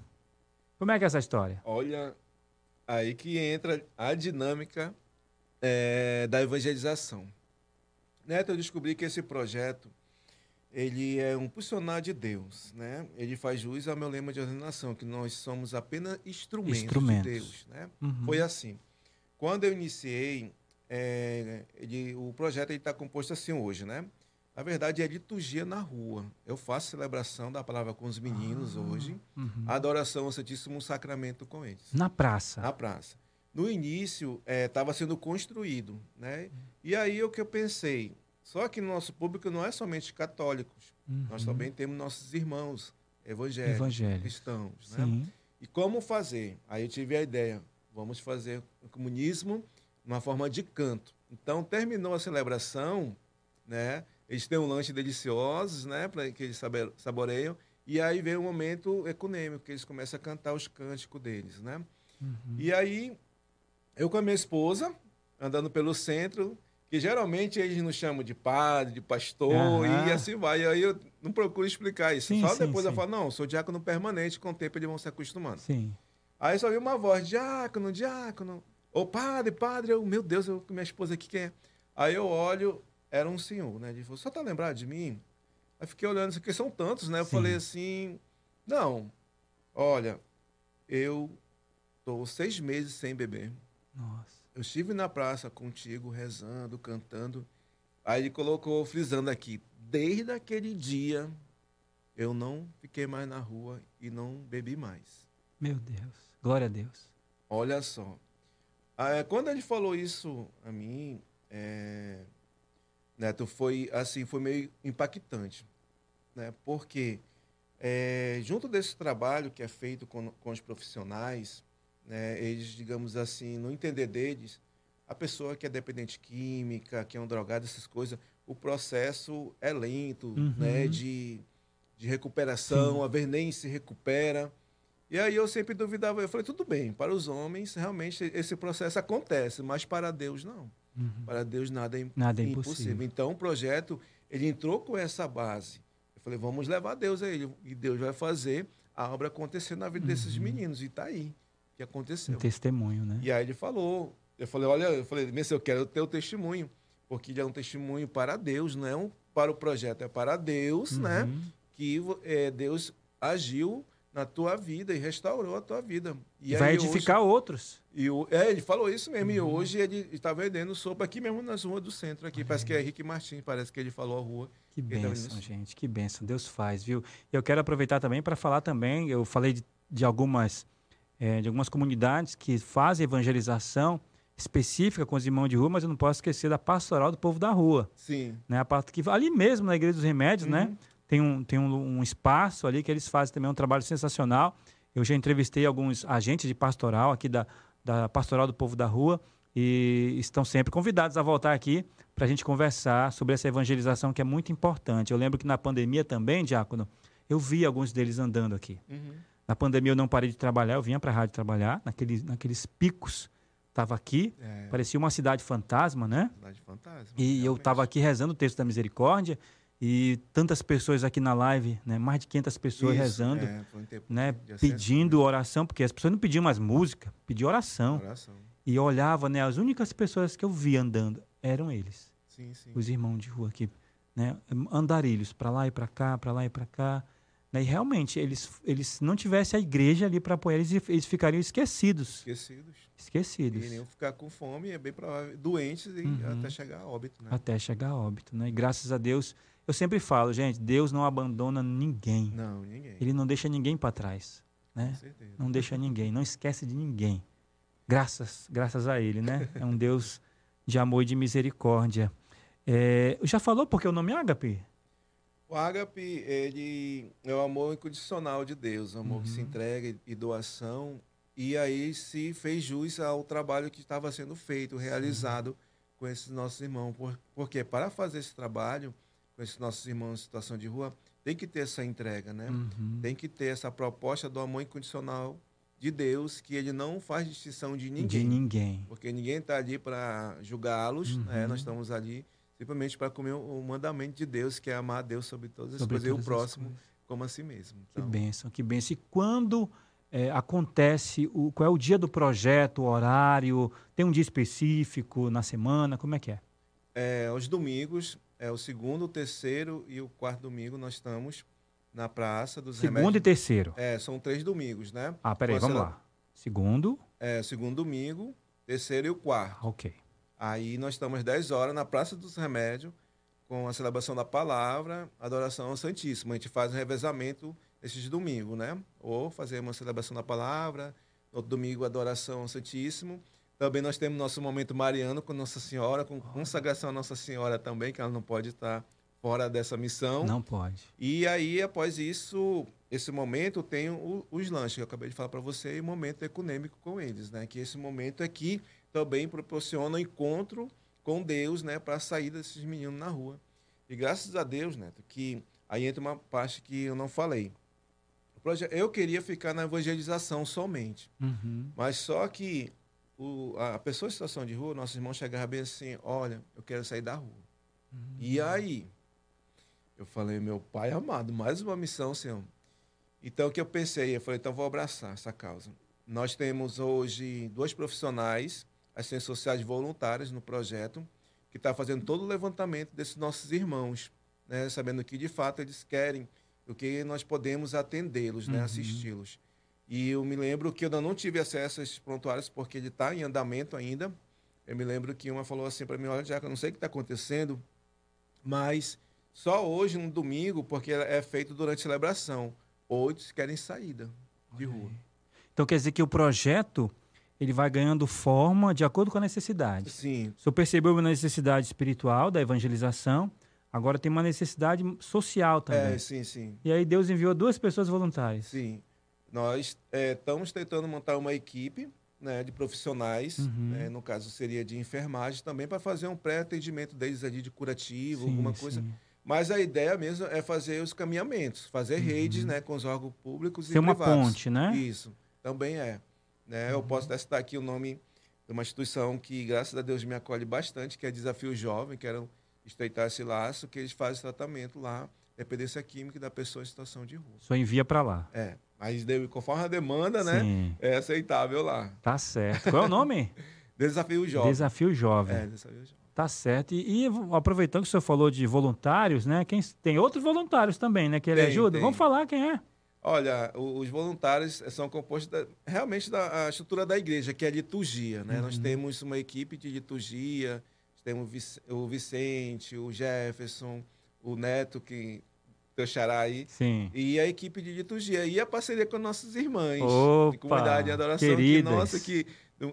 Como é que é essa história? Olha, aí que entra a dinâmica é, da evangelização. Neto, eu descobri que esse projeto ele é um funcionário de Deus, né? Ele faz jus ao meu lema de ordenação, que nós somos apenas instrumentos, Instrumentos. de Deus, né? Uhum. Foi assim. Quando eu iniciei, é, ele- o projeto está composto assim hoje, né? Na verdade, é liturgia na rua. Eu faço celebração da palavra com os meninos Ah. hoje, Uhum. adoração ao Santíssimo Sacramento com eles, Na praça. na praça. No início, estava sendo construído, né? E aí o que eu pensei, só que nosso público não é somente católicos, nós Uhum. também temos nossos irmãos evangélicos, Evangélicos. cristãos, né? Sim. E como fazer? Aí eu tive a ideia, vamos fazer o comunismo numa forma de canto. Então, terminou a celebração, né? Eles têm um lanche deliciosos, né? Para que eles saboreiam. E aí vem o momento econômico, que eles começam a cantar os cânticos deles, né? Uhum. E aí, eu com a minha esposa, andando pelo centro, que geralmente eles nos chamam de padre, de pastor, Aham. e assim vai. E aí eu não procuro explicar isso. Sim, Só sim, depois eu sim. falo, não, sou diácono permanente, com o tempo eles vão se acostumando. Sim. Aí só vi uma voz, diácono, diácono. Ô, padre, padre. Eu, meu Deus, eu, minha esposa aqui, quem é? Aí eu olho, era um senhor, né? Ele falou, só tá lembrado de mim? Aí fiquei olhando, porque são tantos, né? Eu Sim. falei assim, não, olha, eu tô seis meses sem beber. Nossa. Eu estive na praça contigo, rezando, cantando. Aí ele colocou, frisando aqui, desde aquele dia, eu não fiquei mais na rua e não bebi mais. Meu Deus. Glória a Deus. Olha só. Ah, quando ele falou isso a mim, é, Neto, foi assim, foi meio impactante. Né? Porque é, junto desse trabalho que é feito com, com os profissionais, né, eles, digamos assim, no entender deles, a pessoa que é dependente química, que é um drogado, essas coisas, o processo é lento, Uhum. né, de, de recuperação, Sim. a ver nem se recupera. E aí eu sempre duvidava, eu falei, tudo bem, para os homens realmente esse processo acontece, mas para Deus não. Uhum. Para Deus nada é, Nada é impossível. impossível. Então o projeto, ele entrou com essa base. Eu falei, vamos levar Deus a ele. E Deus vai fazer a obra acontecer na vida desses Uhum. meninos. E está aí que aconteceu. Um testemunho, né? E aí ele falou, eu falei, olha, eu falei, eu quero ter o testemunho, porque ele é um testemunho para Deus, não é um para o projeto, é para Deus, né? Uhum. Que eh, Deus agiu na tua vida e restaurou a tua vida. E vai edificar hoje, outros. E o, é, ele falou isso mesmo. Uhum. E hoje ele está vendendo sopa aqui mesmo nas ruas do centro. aqui. Uhum. Parece que é Henrique Martins, parece que ele falou a rua. Que bênção, gente, que bênção. Deus faz, viu? Eu quero aproveitar também para falar também, eu falei de, de algumas, é, de algumas comunidades que fazem evangelização específica com os irmãos de rua, mas eu não posso esquecer da pastoral do povo da rua. Sim. Né? A parte que ali mesmo na Igreja dos Remédios, né? uhum. né? Tem, um, tem um, um, espaço ali que eles fazem também um trabalho sensacional. Eu já entrevistei alguns agentes de pastoral aqui da, da Pastoral do Povo da Rua e estão sempre convidados a voltar aqui para a gente conversar sobre essa evangelização que é muito importante. Eu lembro que na pandemia também, Diácono, eu vi alguns deles andando aqui. Uhum. Na pandemia eu não parei de trabalhar, eu vinha para a rádio trabalhar, naqueles, naqueles picos. Estava aqui, é. parecia uma cidade fantasma, né? Cidade fantasma. E realmente. eu estava aqui rezando o texto da misericórdia e tantas pessoas aqui na live, né? mais de 500 pessoas Isso, rezando, é, né? pedindo oração, porque as pessoas não pediam mais música, pediam oração. oração. E olhava, né? as únicas pessoas que eu via andando eram eles. Sim, sim. Os irmãos de rua aqui, né? Andarilhos, para lá e para cá, para lá e para cá. Né? E realmente, eles, eles não tivessem a igreja ali para apoiar, eles, eles ficariam esquecidos. Esquecidos. Esquecidos. E iriam ficar com fome, é bem provável, doentes e uhum. até chegar a óbito. Né? Até chegar a óbito. Né? E graças a Deus, eu sempre falo, gente, Deus não abandona ninguém. Não, ninguém. Ele não deixa ninguém para trás. Né? Não deixa ninguém, não esquece de ninguém. Graças, graças a Ele, né? É um Deus de amor e de misericórdia. É, já falou porque o nome é Ágape? O ágape, ele é o amor incondicional de Deus, o amor uhum. que se uhum. entrega e doação. E aí se fez jus ao trabalho que estava sendo feito, realizado Sim. com esses nossos irmãos. Por, porque para fazer esse trabalho com esses nossos irmãos em situação de rua, tem que ter essa entrega, né? Uhum. Tem que ter essa proposta do amor incondicional de Deus, que ele não faz distinção de ninguém. De ninguém. Porque ninguém está ali para julgá-los, uhum. né? Nós estamos ali simplesmente para comer o mandamento de Deus, que é amar a Deus sobre todas as sobre coisas e o próximo como a si mesmo. Então... Que bênção, que bênção. E quando é, acontece, o, qual é o dia do projeto, o horário? Tem um dia específico na semana? Como é que é? É, aos domingos, é o segundo, o terceiro e o quarto domingo nós estamos na Praça dos Segundo Remédios. e terceiro? É, são três domingos, né? Ah, peraí, vamos lá. Segundo? É, segundo domingo, terceiro e o quarto. Ok. Aí nós estamos às 10 horas na Praça dos Remédios, com a celebração da palavra, adoração ao Santíssimo. A gente faz um revezamento esses domingos, né? Ou fazemos uma celebração da palavra, outro domingo adoração ao Santíssimo. Também nós temos nosso momento mariano com Nossa Senhora, com consagração a Nossa Senhora também, que ela não pode estar fora dessa missão. Não pode. E aí, após isso, esse momento tem o, os lanches, que eu acabei de falar para você, e o momento econômico com eles, né? Que esse momento aqui também proporciona o encontro com Deus, né, para sair desses meninos na rua. E graças a Deus, Neto, que aí entra uma parte que eu não falei. Eu queria ficar na evangelização somente, uhum. mas só que o, a pessoa em situação de rua, nossos irmãos chegavam bem assim, olha, eu quero sair da rua. Uhum. E aí, eu falei, meu pai amado, mais uma missão, Senhor. Então, o que eu pensei? Eu falei, então vou abraçar essa causa. Nós temos hoje dois profissionais assistentes sociais voluntárias no projeto, que está fazendo todo o levantamento desses nossos irmãos, né, sabendo que de fato eles querem, o que nós podemos atendê-los, né, uhum. assisti-los. E eu me lembro que eu ainda não tive acesso a esses prontuários porque ele está em andamento ainda. Eu me lembro que uma falou assim para mim: Olha, Jaco, eu não sei o que está acontecendo, mas só hoje, no domingo, porque é feito durante a celebração, oito querem saída de rua. Então quer dizer que o projeto ele vai ganhando forma de acordo com a necessidade. Sim. O senhor percebeu uma necessidade espiritual da evangelização, agora tem uma necessidade social também. É, sim, sim. E aí Deus enviou duas pessoas voluntárias. Sim. Nós é, estamos tentando montar uma equipe né, de profissionais, uhum. né, no caso seria de enfermagem também, para fazer um pré-atendimento deles ali de curativo, sim, alguma coisa. Sim. Mas a ideia mesmo é fazer os caminhamentos, fazer uhum. redes né, com os órgãos públicos Ser e privados. Ser uma ponte, né? Isso, também é. Né? Eu posso até citar aqui o nome de uma instituição que, graças a Deus, me acolhe bastante, que é Desafio Jovem, quero estreitar esse laço, que eles fazem tratamento lá, dependência química da pessoa em situação de rua. Só envia para lá. É. Mas conforme a demanda, né, Sim. né? É aceitável lá. Tá certo. Qual é o nome? Desafio Jovem. Desafio Jovem. É, Desafio Jovem. Tá certo. E, e, aproveitando que o senhor falou de voluntários, né? Quem, tem outros voluntários também, né? Que ele tem, ajuda. Tem. Vamos falar quem é. Olha, os voluntários são compostos da, realmente da estrutura da igreja, que é a liturgia. Né? Uhum. Nós temos uma equipe de liturgia, temos o Vicente, o Jefferson, o Neto, que teu xará aí. Sim. E a equipe de liturgia. E a parceria com nossas irmãs Opa, de comunidade de adoração. Queridas. Que, nossa, que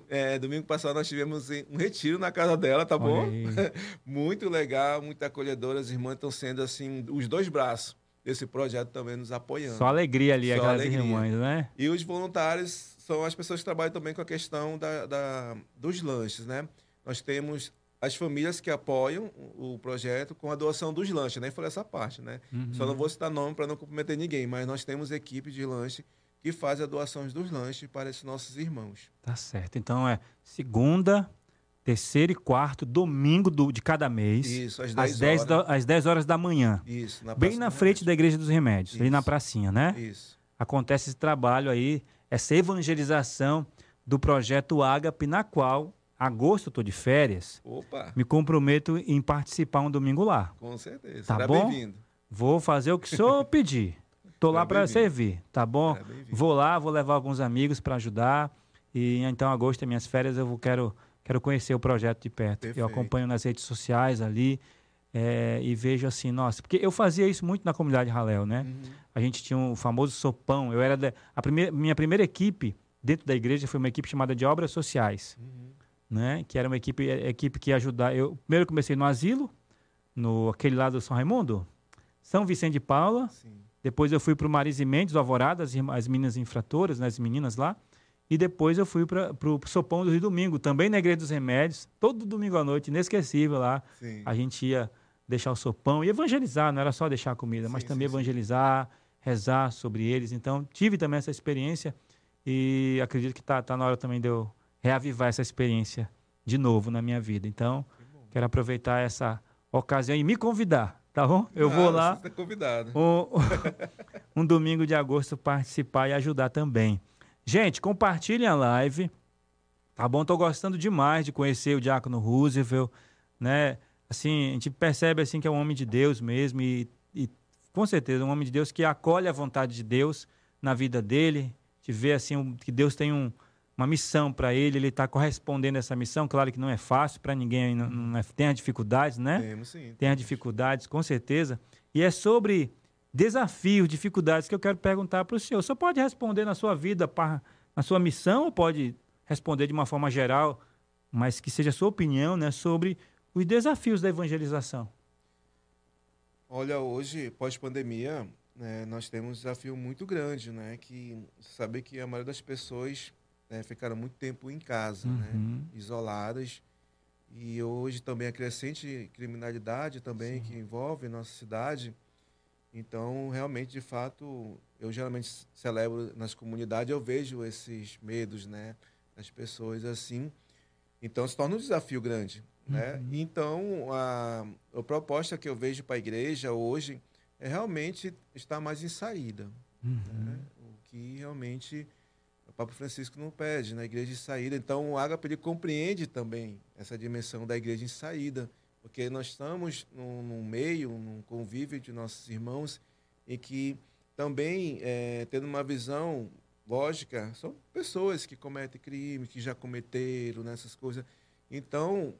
é, domingo passado nós tivemos um retiro na casa dela, tá bom? muito legal, muito acolhedora. As irmãs estão sendo assim, os dois braços desse projeto também nos apoiando. Só alegria ali, Só aquelas alegria. irmãs, né? E os voluntários são as pessoas que trabalham também com a questão da, da, dos lanches, né? Nós temos as famílias que apoiam o projeto com a doação dos lanches, né? Falei essa parte, né? Uhum. Só não vou citar nome para não comprometer ninguém, mas nós temos equipe de lanche que faz a doação dos lanches para esses nossos irmãos. Tá certo. Então é segunda, terceiro e quarto domingo do, de cada mês. Isso, às 10, às 10 horas. Da, às 10 horas da manhã. Isso, na Bem na frente da Igreja dos Remédios, Isso. ali na pracinha, né? Isso. Acontece esse trabalho aí, essa evangelização do projeto Ágape, na qual, agosto, eu estou de férias. Opa. Me comprometo em participar um domingo lá. Com certeza. Tá Será bom? Vou fazer o que o senhor pedir. Tô lá para servir, tá bom? Vou lá, vou levar alguns amigos para ajudar. E então, agosto é minhas férias, eu quero quero conhecer o projeto de perto. Perfeito. Eu acompanho nas redes sociais ali é, e vejo assim, nossa, porque eu fazia isso muito na comunidade Raléu, né? Uhum. A gente tinha um famoso sopão. Eu era da, a primeira, minha primeira equipe dentro da igreja foi uma equipe chamada de obras sociais, uhum. Né? Que era uma equipe equipe que ajudava. Eu primeiro comecei no asilo, no aquele lado do São Raimundo, São Vicente de Paula. Sim. Depois eu fui para o Marise Mendes, do Alvorada, as, as meninas infratoras, né, as meninas lá. E depois eu fui para o Sopão do Rio Domingo, também na Igreja dos Remédios, todo domingo à noite, inesquecível lá. Sim. A gente ia deixar o sopão e evangelizar, não era só deixar a comida, sim, mas também sim, evangelizar, rezar sobre eles. Então, tive também essa experiência e acredito que está tá na hora também de eu reavivar essa experiência de novo na minha vida. Então, que quero aproveitar essa ocasião e me convidar, tá bom? Eu ah, vou lá. Está convidado. Um, um domingo de agosto participar e ajudar também. Gente, compartilhem a live. Tá bom? Tô gostando demais de conhecer o Diácono Roosevelt, né? Assim, a gente percebe assim que é um homem de Deus mesmo e, e com certeza um homem de Deus que acolhe a vontade de Deus na vida dele, de ver assim um, que Deus tem um, uma missão para ele, ele está correspondendo a essa missão. Claro que não é fácil para ninguém, não, não é, tem as dificuldades, né? Temos sim. Tem as dificuldades, com certeza. E é sobre desafios, dificuldades que eu quero perguntar para o senhor. O senhor pode responder na sua vida, na sua missão, ou pode responder de uma forma geral, mas que seja a sua opinião né, sobre os desafios da evangelização? Olha, hoje, pós-pandemia, né, nós temos um desafio muito grande, né? Que saber que a maioria das pessoas né, ficaram muito tempo em casa, né, uhum. né, isoladas. E hoje também a crescente criminalidade também Sim. que envolve nossa cidade então, realmente, de fato, eu geralmente celebro nas comunidades, eu vejo esses medos, né, das pessoas assim. Então, se torna um desafio grande, né? Uhum. Então, a, a proposta que eu vejo para a igreja hoje é realmente estar mais em saída, uhum. né? O que realmente Papa Francisco não pede, na igreja de saída. Então, o Ágape ele compreende também essa dimensão da igreja em saída porque nós estamos num, num meio, num convívio de nossos irmãos, e que também, é, tendo uma visão lógica, são pessoas que cometem crime, que já cometeram nessas né, coisas. Então,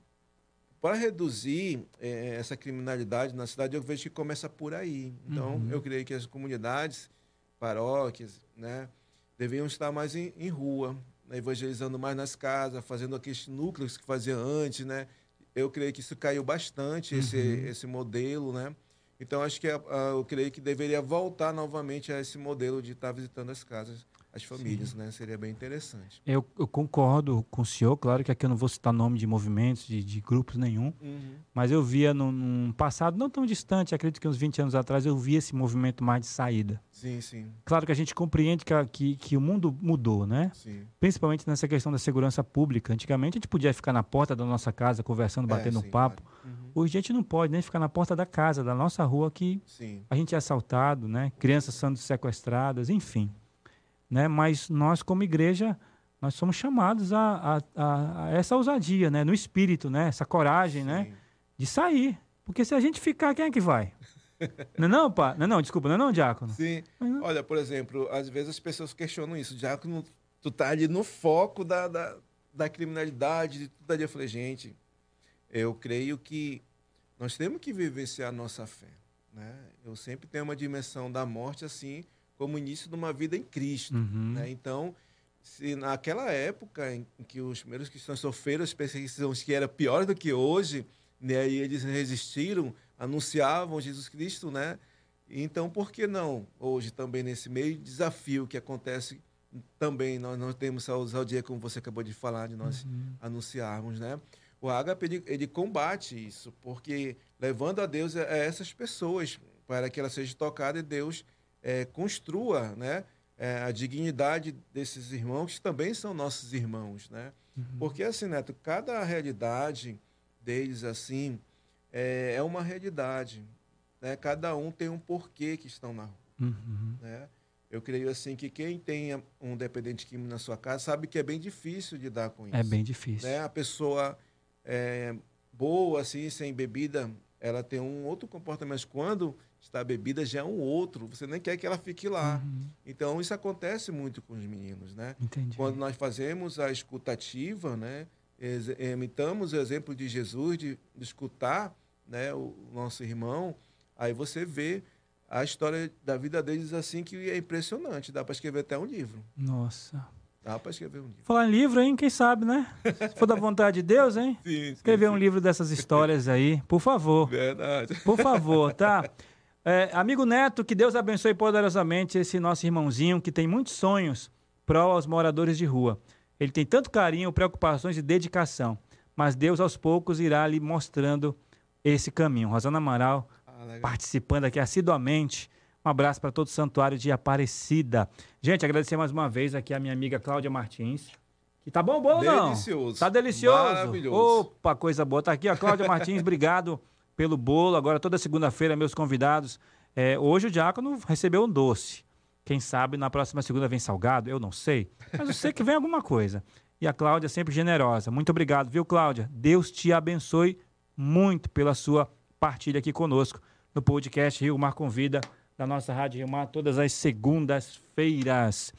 para reduzir é, essa criminalidade na cidade, eu vejo que começa por aí. Então, uhum. eu creio que as comunidades, paróquias, né, deveriam estar mais em, em rua, né, evangelizando mais nas casas, fazendo aqueles núcleos que fazia antes, né, eu creio que isso caiu bastante, uhum. esse, esse modelo, né? Então, acho que a, a, eu creio que deveria voltar novamente a esse modelo de estar visitando as casas as famílias, Sim. né? Seria bem interessante. Eu, eu, concordo com o senhor, claro que aqui eu não vou citar nome de movimentos, de, de grupos nenhum, uhum. mas eu via num, num, passado não tão distante, acredito que uns 20 anos atrás, eu via esse movimento mais de saída. Sim, sim. Claro que a gente compreende que, que, que o mundo mudou, né? Sim. Principalmente nessa questão da segurança pública. Antigamente a gente podia ficar na porta da nossa casa conversando, é, batendo é, sim, papo. Claro. Uhum. Hoje a gente não pode nem ficar na porta da casa, da nossa rua que sim. a gente é assaltado, né? Crianças sendo sequestradas, enfim né? Mas nós como igreja nós somos chamados a, a, a essa ousadia, né? No espírito, né? Essa coragem, né? Sim. né? De sair, porque se a gente ficar, quem é que vai? não, não, pá? Não, não, desculpa, não, não, diácono. Sim. Olha, por exemplo, às vezes as pessoas questionam isso. Diácono, tu tá ali no foco da, da, da criminalidade, de tudo ali. Eu falei, gente, eu creio que nós temos que vivenciar a nossa fé. Né? Eu sempre tenho uma dimensão da morte assim, como início de uma vida em Cristo. Uhum. Né? Então, se naquela época em que os primeiros cristãos sofreram as perseguições que era pior do que hoje, né, e eles resistiram, anunciavam Jesus Cristo, né? Então, por que não hoje também nesse meio desafio que acontece também nós não temos ao dia como você acabou de falar de nós uhum. anunciarmos, né? O Ágape ele, ele, combate isso porque levando a Deus a, a essas pessoas para que ela seja tocada e Deus é, construa, né? é, a dignidade desses irmãos, que também são nossos irmãos, né? Uhum. Porque, assim, Neto, cada realidade deles, assim, é, é uma realidade, né? Cada um tem um porquê que estão na rua, uhum. né? Eu creio, assim, que quem tem um dependente químico na sua casa sabe que é bem difícil lidar com é isso. É bem difícil. Né? A pessoa é, boa, assim, sem bebida, ela tem um outro comportamento, mas quando está bebida já é um outro, você nem quer que ela fique lá. Uhum. Então isso acontece muito com os meninos, né? Entendi. Quando nós fazemos a escutativa, né, imitamos o exemplo de Jesus de, de escutar, né, o nosso irmão, aí você vê a história da vida deles assim que é impressionante, dá para escrever até um livro. Nossa. Dá para escrever um livro. Falar em livro, hein? Quem sabe, né? Se for da vontade de Deus, hein? Sim, sim, escrever sim. um livro dessas histórias aí, por favor. Verdade. Por favor, tá? É, amigo Neto, que Deus abençoe poderosamente esse nosso irmãozinho que tem muitos sonhos pró aos moradores de rua. Ele tem tanto carinho, preocupações e dedicação, mas Deus aos poucos irá lhe mostrando esse caminho. Rosana Amaral ah, participando aqui assiduamente. Um abraço para todo o santuário de Aparecida. Gente, agradecer mais uma vez aqui a minha amiga Cláudia Martins. Que tá bom bolo, não? Delicioso. Tá delicioso? Maravilhoso. Opa, coisa boa. Tá aqui, a Cláudia Martins, obrigado pelo bolo. Agora, toda segunda-feira, meus convidados. É, hoje o Diácono recebeu um doce. Quem sabe na próxima segunda vem salgado? Eu não sei. Mas eu sei que vem alguma coisa. E a Cláudia sempre generosa. Muito obrigado, viu, Cláudia? Deus te abençoe muito pela sua partilha aqui conosco no podcast Rio Mar Convida, da nossa Rádio Rio Mar, todas as segundas-feiras.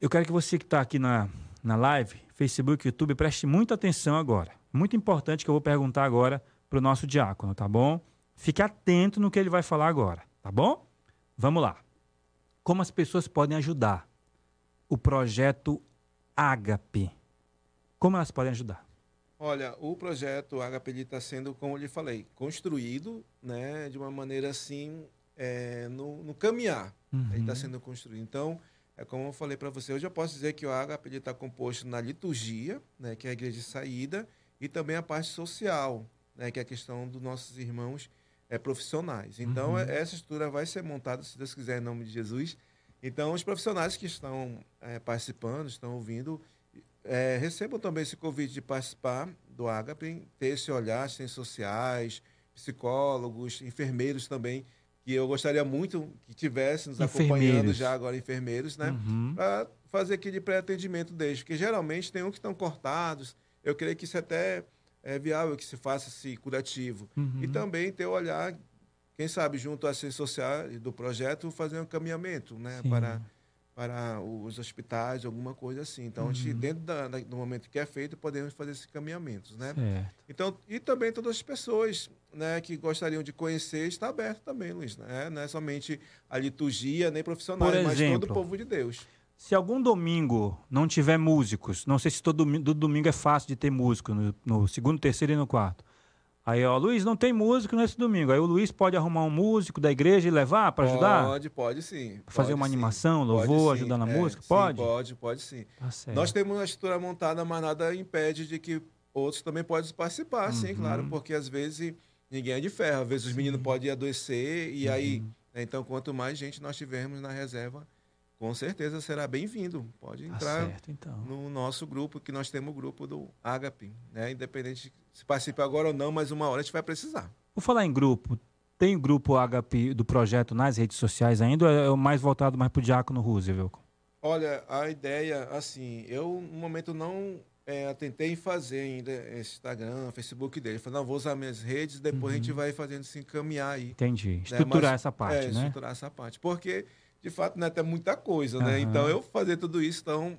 Eu quero que você que está aqui na, na live, Facebook, YouTube, preste muita atenção agora. Muito importante que eu vou perguntar agora para o nosso diácono, tá bom? Fique atento no que ele vai falar agora, tá bom? Vamos lá. Como as pessoas podem ajudar o projeto Ágape? Como elas podem ajudar? Olha, o projeto Ágape está sendo, como eu lhe falei, construído né, de uma maneira assim, é, no, no, caminhar. Uhum. Ele está sendo construído. Então, é como eu falei para você, hoje eu posso dizer que o Ágape está composto na liturgia, né, que é a igreja de saída, e também a parte social, né, que é a questão dos nossos irmãos é, profissionais. Então, uhum. essa estrutura vai ser montada, se Deus quiser, em nome de Jesus. Então, os profissionais que estão é, participando, estão ouvindo, é, recebam também esse convite de participar do Agape, ter esse olhar, assistentes sociais, psicólogos, enfermeiros também, que eu gostaria muito que tivessem nos acompanhando já agora, enfermeiros, né? Uhum. Para fazer aquele pré-atendimento deles, porque geralmente tem um que estão cortados. Eu creio que isso até é viável que se faça esse curativo. Uhum. E também ter o olhar, quem sabe, junto à ciência social do projeto, fazer um encaminhamento né, para, para os hospitais, alguma coisa assim. Então, uhum. a gente, uhum. dentro da, da, do momento que é feito, podemos fazer esses encaminhamentos. Né? Então, e também todas as pessoas né, que gostariam de conhecer, está aberto também, Luiz. Né? Não é somente a liturgia, nem profissionais, mas todo o povo de Deus. Se algum domingo não tiver músicos, não sei se todo domingo, domingo é fácil de ter músico, no, no, segundo, terceiro e no quarto. Aí, ó, Luiz, não tem músico nesse domingo. Aí o Luiz pode arrumar um músico da igreja e levar para ajudar? Pode, pode sim. Fazer pode, uma animação, louvor, ajudar na é, música? Pode? Sim, pode, pode sim. Tá Nós temos uma estrutura montada, mas nada impede de que outros também possam participar, uhum. sim, claro, porque às vezes ninguém é de ferro. Às vezes sim. os meninos podem adoecer e uhum. aí, né, então quanto mais gente nós tivermos na reserva, com certeza será bem-vindo. Pode tá entrar ah, certo, então. no nosso grupo, que nós temos o grupo do Agape, né? Independente se participe agora ou não, mas uma hora a gente vai precisar. Vou falar em grupo. Tem o grupo Agape do projeto nas redes sociais ainda ou é mais voltado mais para o Diácono Roosevelt? Olha, a ideia, assim, eu no momento não é, tentei fazer ainda Instagram, Facebook dele. Falei, não, vou usar minhas redes, depois uhum. a gente uhum. vai fazendo se encaminhar aí. Entendi. Né? Estruturar Mas, essa parte, é, né? Estruturar essa parte. Porque, de fato, né, tem muita coisa, uhum. né? Então, eu fazer tudo isso, então,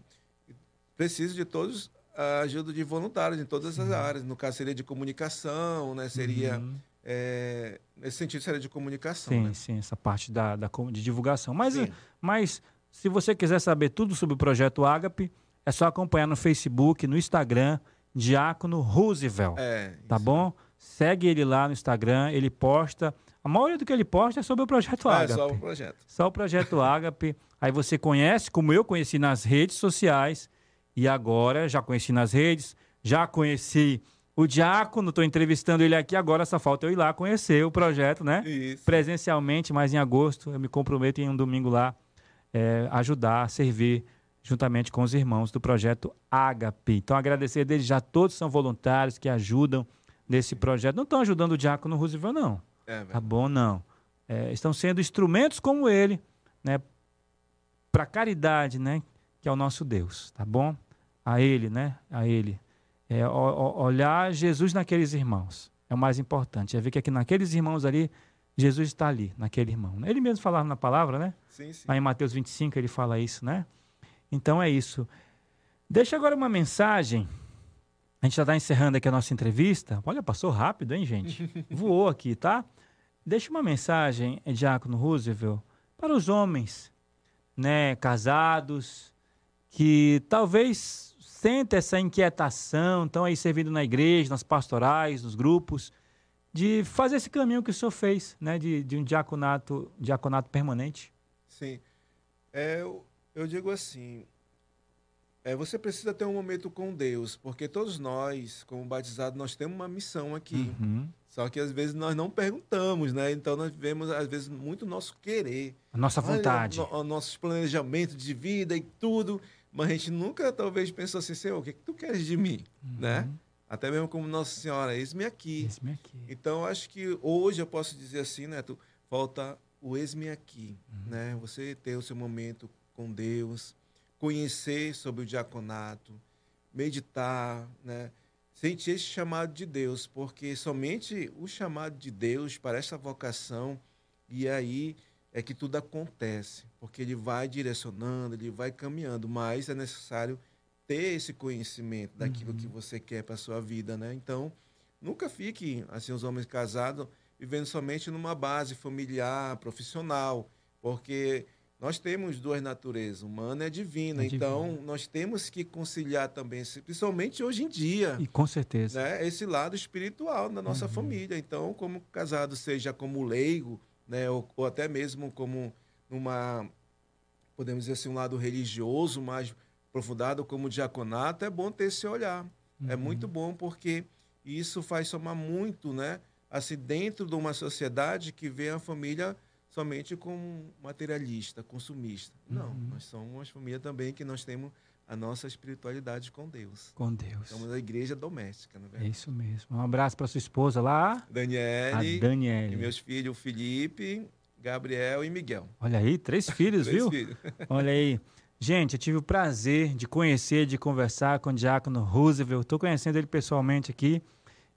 preciso de todos a ajuda de voluntários em todas as áreas. No caso, seria de comunicação, né? Seria... Uhum. É, nesse sentido, seria de comunicação. Sim, né? sim, essa parte da, da, de divulgação. Mas, mas, se você quiser saber tudo sobre o projeto Agape é só acompanhar no Facebook, no Instagram, Diácono Roosevelt. É, tá bom? Segue ele lá no Instagram, ele posta. A maioria do que ele posta é sobre o projeto Ágape. É, só o projeto. Só o projeto Ágape. Aí você conhece, como eu conheci nas redes sociais, e agora já conheci nas redes, já conheci o Diácono, estou entrevistando ele aqui agora, só falta eu ir lá conhecer o projeto, né? Isso. Presencialmente, mas em agosto eu me comprometo em um domingo lá é, ajudar, servir juntamente com os irmãos do projeto Agape. Então, agradecer desde já todos são voluntários que ajudam nesse projeto. Não estão ajudando o Diácono Roosevelt, não. É, tá bom, não. É, estão sendo instrumentos como ele, né, para caridade, né, que é o nosso Deus, tá bom? A ele, né, a ele. É, o, olhar Jesus naqueles irmãos é o mais importante. É ver que aqui naqueles irmãos ali, Jesus está ali, naquele irmão. Ele mesmo falava na palavra, né? Sim, sim. Aí em Mateus 25 ele fala isso, né? Então é isso. Deixa agora uma mensagem. A gente já está encerrando aqui a nossa entrevista. Olha, passou rápido, hein, gente? Voou aqui, tá? Deixa uma mensagem, Diácono Roosevelt, para os homens, né, casados, que talvez sentem essa inquietação, estão aí servindo na igreja, nas pastorais, nos grupos, de fazer esse caminho que o senhor fez, né, de, de um diaconato, diaconato permanente. Sim. É, eu digo assim, é, você precisa ter um momento com Deus, porque todos nós, como batizados, nós temos uma missão aqui. Uhum. Só que às vezes nós não perguntamos, né? Então nós vemos, às vezes, muito o nosso querer. A nossa vontade. O, o, nosso planejamento de vida e tudo. Mas a gente nunca, talvez, pensou assim, Senhor, o que, é que tu queres de mim? Uhum. Né? Até mesmo como Nossa Senhora, eis-me aqui. Eis-me aqui. Então, acho que hoje eu posso dizer assim, Neto, falta o eis-me aqui, uhum. né? Você ter o seu momento com Deus, conhecer sobre o diaconato, meditar, né? sentir esse chamado de Deus, porque somente o chamado de Deus para essa vocação, e aí é que tudo acontece, porque ele vai direcionando, ele vai caminhando, mas é necessário ter esse conhecimento daquilo uhum. que você quer para a sua vida, né? Então, nunca fique, assim, os homens casados, vivendo somente numa base familiar, profissional, porque nós temos duas naturezas, humana e divina. É então, divina. nós temos que conciliar também, principalmente hoje em dia. E com certeza. Né, esse lado espiritual da nossa uhum. família. Então, como casado seja como leigo, né, ou, ou, até mesmo como numa, podemos dizer assim, um lado religioso mais aprofundado, como diaconato, é bom ter esse olhar. É uhum. É muito bom porque isso faz somar muito, né? Assim, dentro de uma sociedade que vê a família somente como materialista, consumista. Não, uhum. nós somos uma família também que nós temos a nossa espiritualidade com Deus. Com Deus. Somos a igreja doméstica, não é É isso mesmo. Um abraço para sua esposa lá. Daniele. A Daniele. E meus filhos, Felipe, Gabriel e Miguel. Olha aí, três filhos, três viu? Filhos. Olha aí. Gente, eu tive o prazer de conhecer, de conversar com o Diácono Roosevelt. Estou conhecendo ele pessoalmente aqui.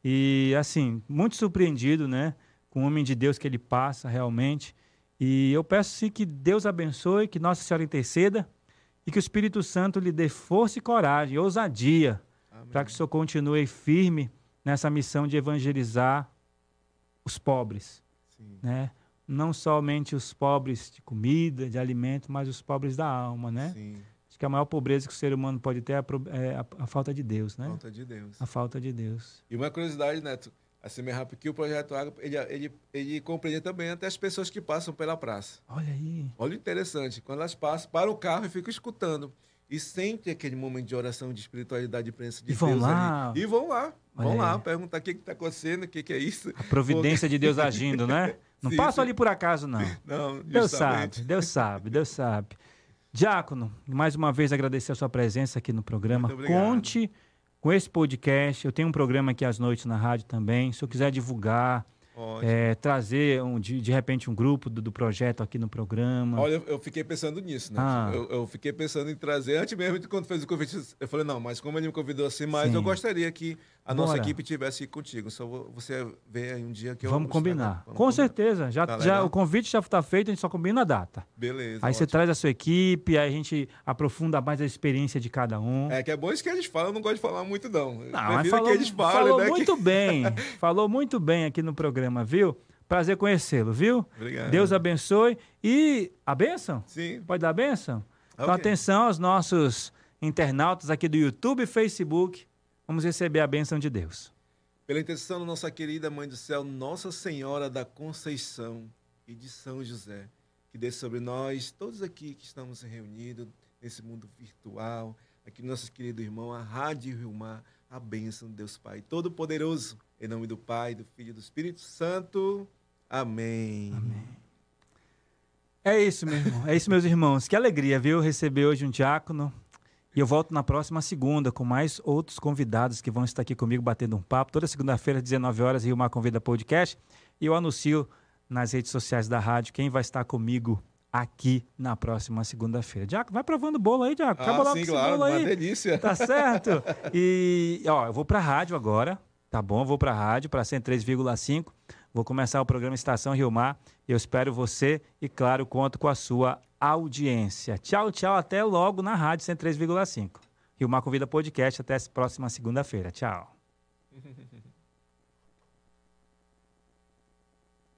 E, assim, muito surpreendido, né? Com o homem de Deus que ele passa realmente. E eu peço sim que Deus abençoe, que Nossa Senhora interceda e que o Espírito Santo lhe dê força e coragem, ousadia, para que o Senhor continue firme nessa missão de evangelizar os pobres. Sim. Né? Não somente os pobres de comida, de alimento, mas os pobres da alma, né? Sim. Acho que a maior pobreza que o ser humano pode ter é a, é a, a falta de Deus, né? A falta de Deus. A falta de Deus. E uma curiosidade, Neto, assim meio rápido, que o Projeto Água, ele, ele, ele compreende também até as pessoas que passam pela praça. Olha aí. Olha interessante, quando elas passam, para o carro e ficam escutando. E sentem aquele momento de oração, de espiritualidade, de presença de e vão Deus lá. Ali. E vão lá. Olha vão aí. lá, perguntar o que está acontecendo, o que, que, é isso. A providência de Deus agindo, né? Não passa ali por acaso, não. Não, Deus sabe, Deus sabe, Deus sabe. Diácono, mais uma vez agradecer a sua presença aqui no programa. Conte com esse podcast. Eu tenho um programa aqui às noites na rádio também. Se eu quiser divulgar, é, trazer um, de, de repente um grupo do, do, projeto aqui no programa. Olha, eu fiquei pensando nisso, né? Ah. Eu, eu, fiquei pensando em trazer, antes mesmo de quando fez o convite, eu falei, não, mas como ele me convidou assim, mas Sim. eu gostaria que a Bora. nossa equipe tivesse contigo. Só você ver aí um dia que eu Vamos combinar. Vamos Com combinar. certeza. Já, tá já, o convite já está feito, a gente só combina a data. Beleza. Aí ótimo. você traz a sua equipe, aí a gente aprofunda mais a experiência de cada um. É que é bom isso que eles falam, eu não gosto de falar muito, não. Não, mas falou, que eles falem, falou né, muito que... bem. falou muito bem aqui no programa, viu? Prazer conhecê-lo, viu? Obrigado. Deus abençoe. E a benção? Sim. Pode dar a benção? Okay. Então, atenção aos nossos internautas aqui do YouTube e Facebook. Vamos receber a bênção de Deus. Pela intercessão da nossa querida Mãe do Céu, Nossa Senhora da Conceição e de São José, que dê sobre nós, todos aqui que estamos reunidos nesse mundo virtual, aqui nosso querido irmão, a Rádio Rio Mar, a bênção de Deus Pai Todo-Poderoso, em nome do Pai, do Filho e do Espírito Santo. Amém. Amém. É isso, meu irmão. É isso, meus irmãos. Que alegria, viu? Receber hoje um diácono. E eu volto na próxima segunda com mais outros convidados que vão estar aqui comigo batendo um papo. Toda segunda-feira, 19 horas, Rio Mar Convida Podcast. E eu anuncio nas redes sociais da rádio quem vai estar comigo aqui na próxima segunda-feira. Diaco, vai provando o bolo aí, Diaco. Acaba ah, logo sim, claro, bolo aí. Uma delícia. Tá certo? E, ó, eu vou para a rádio agora, tá bom? Eu vou para a rádio, para 103,5. Vou começar o programa Estação Rio Mar. Eu espero você e, claro, conto com a sua audiência. Tchau, tchau. Até logo na Rádio 103,5. Rio Mar Convida Podcast. Até a próxima segunda-feira. Tchau.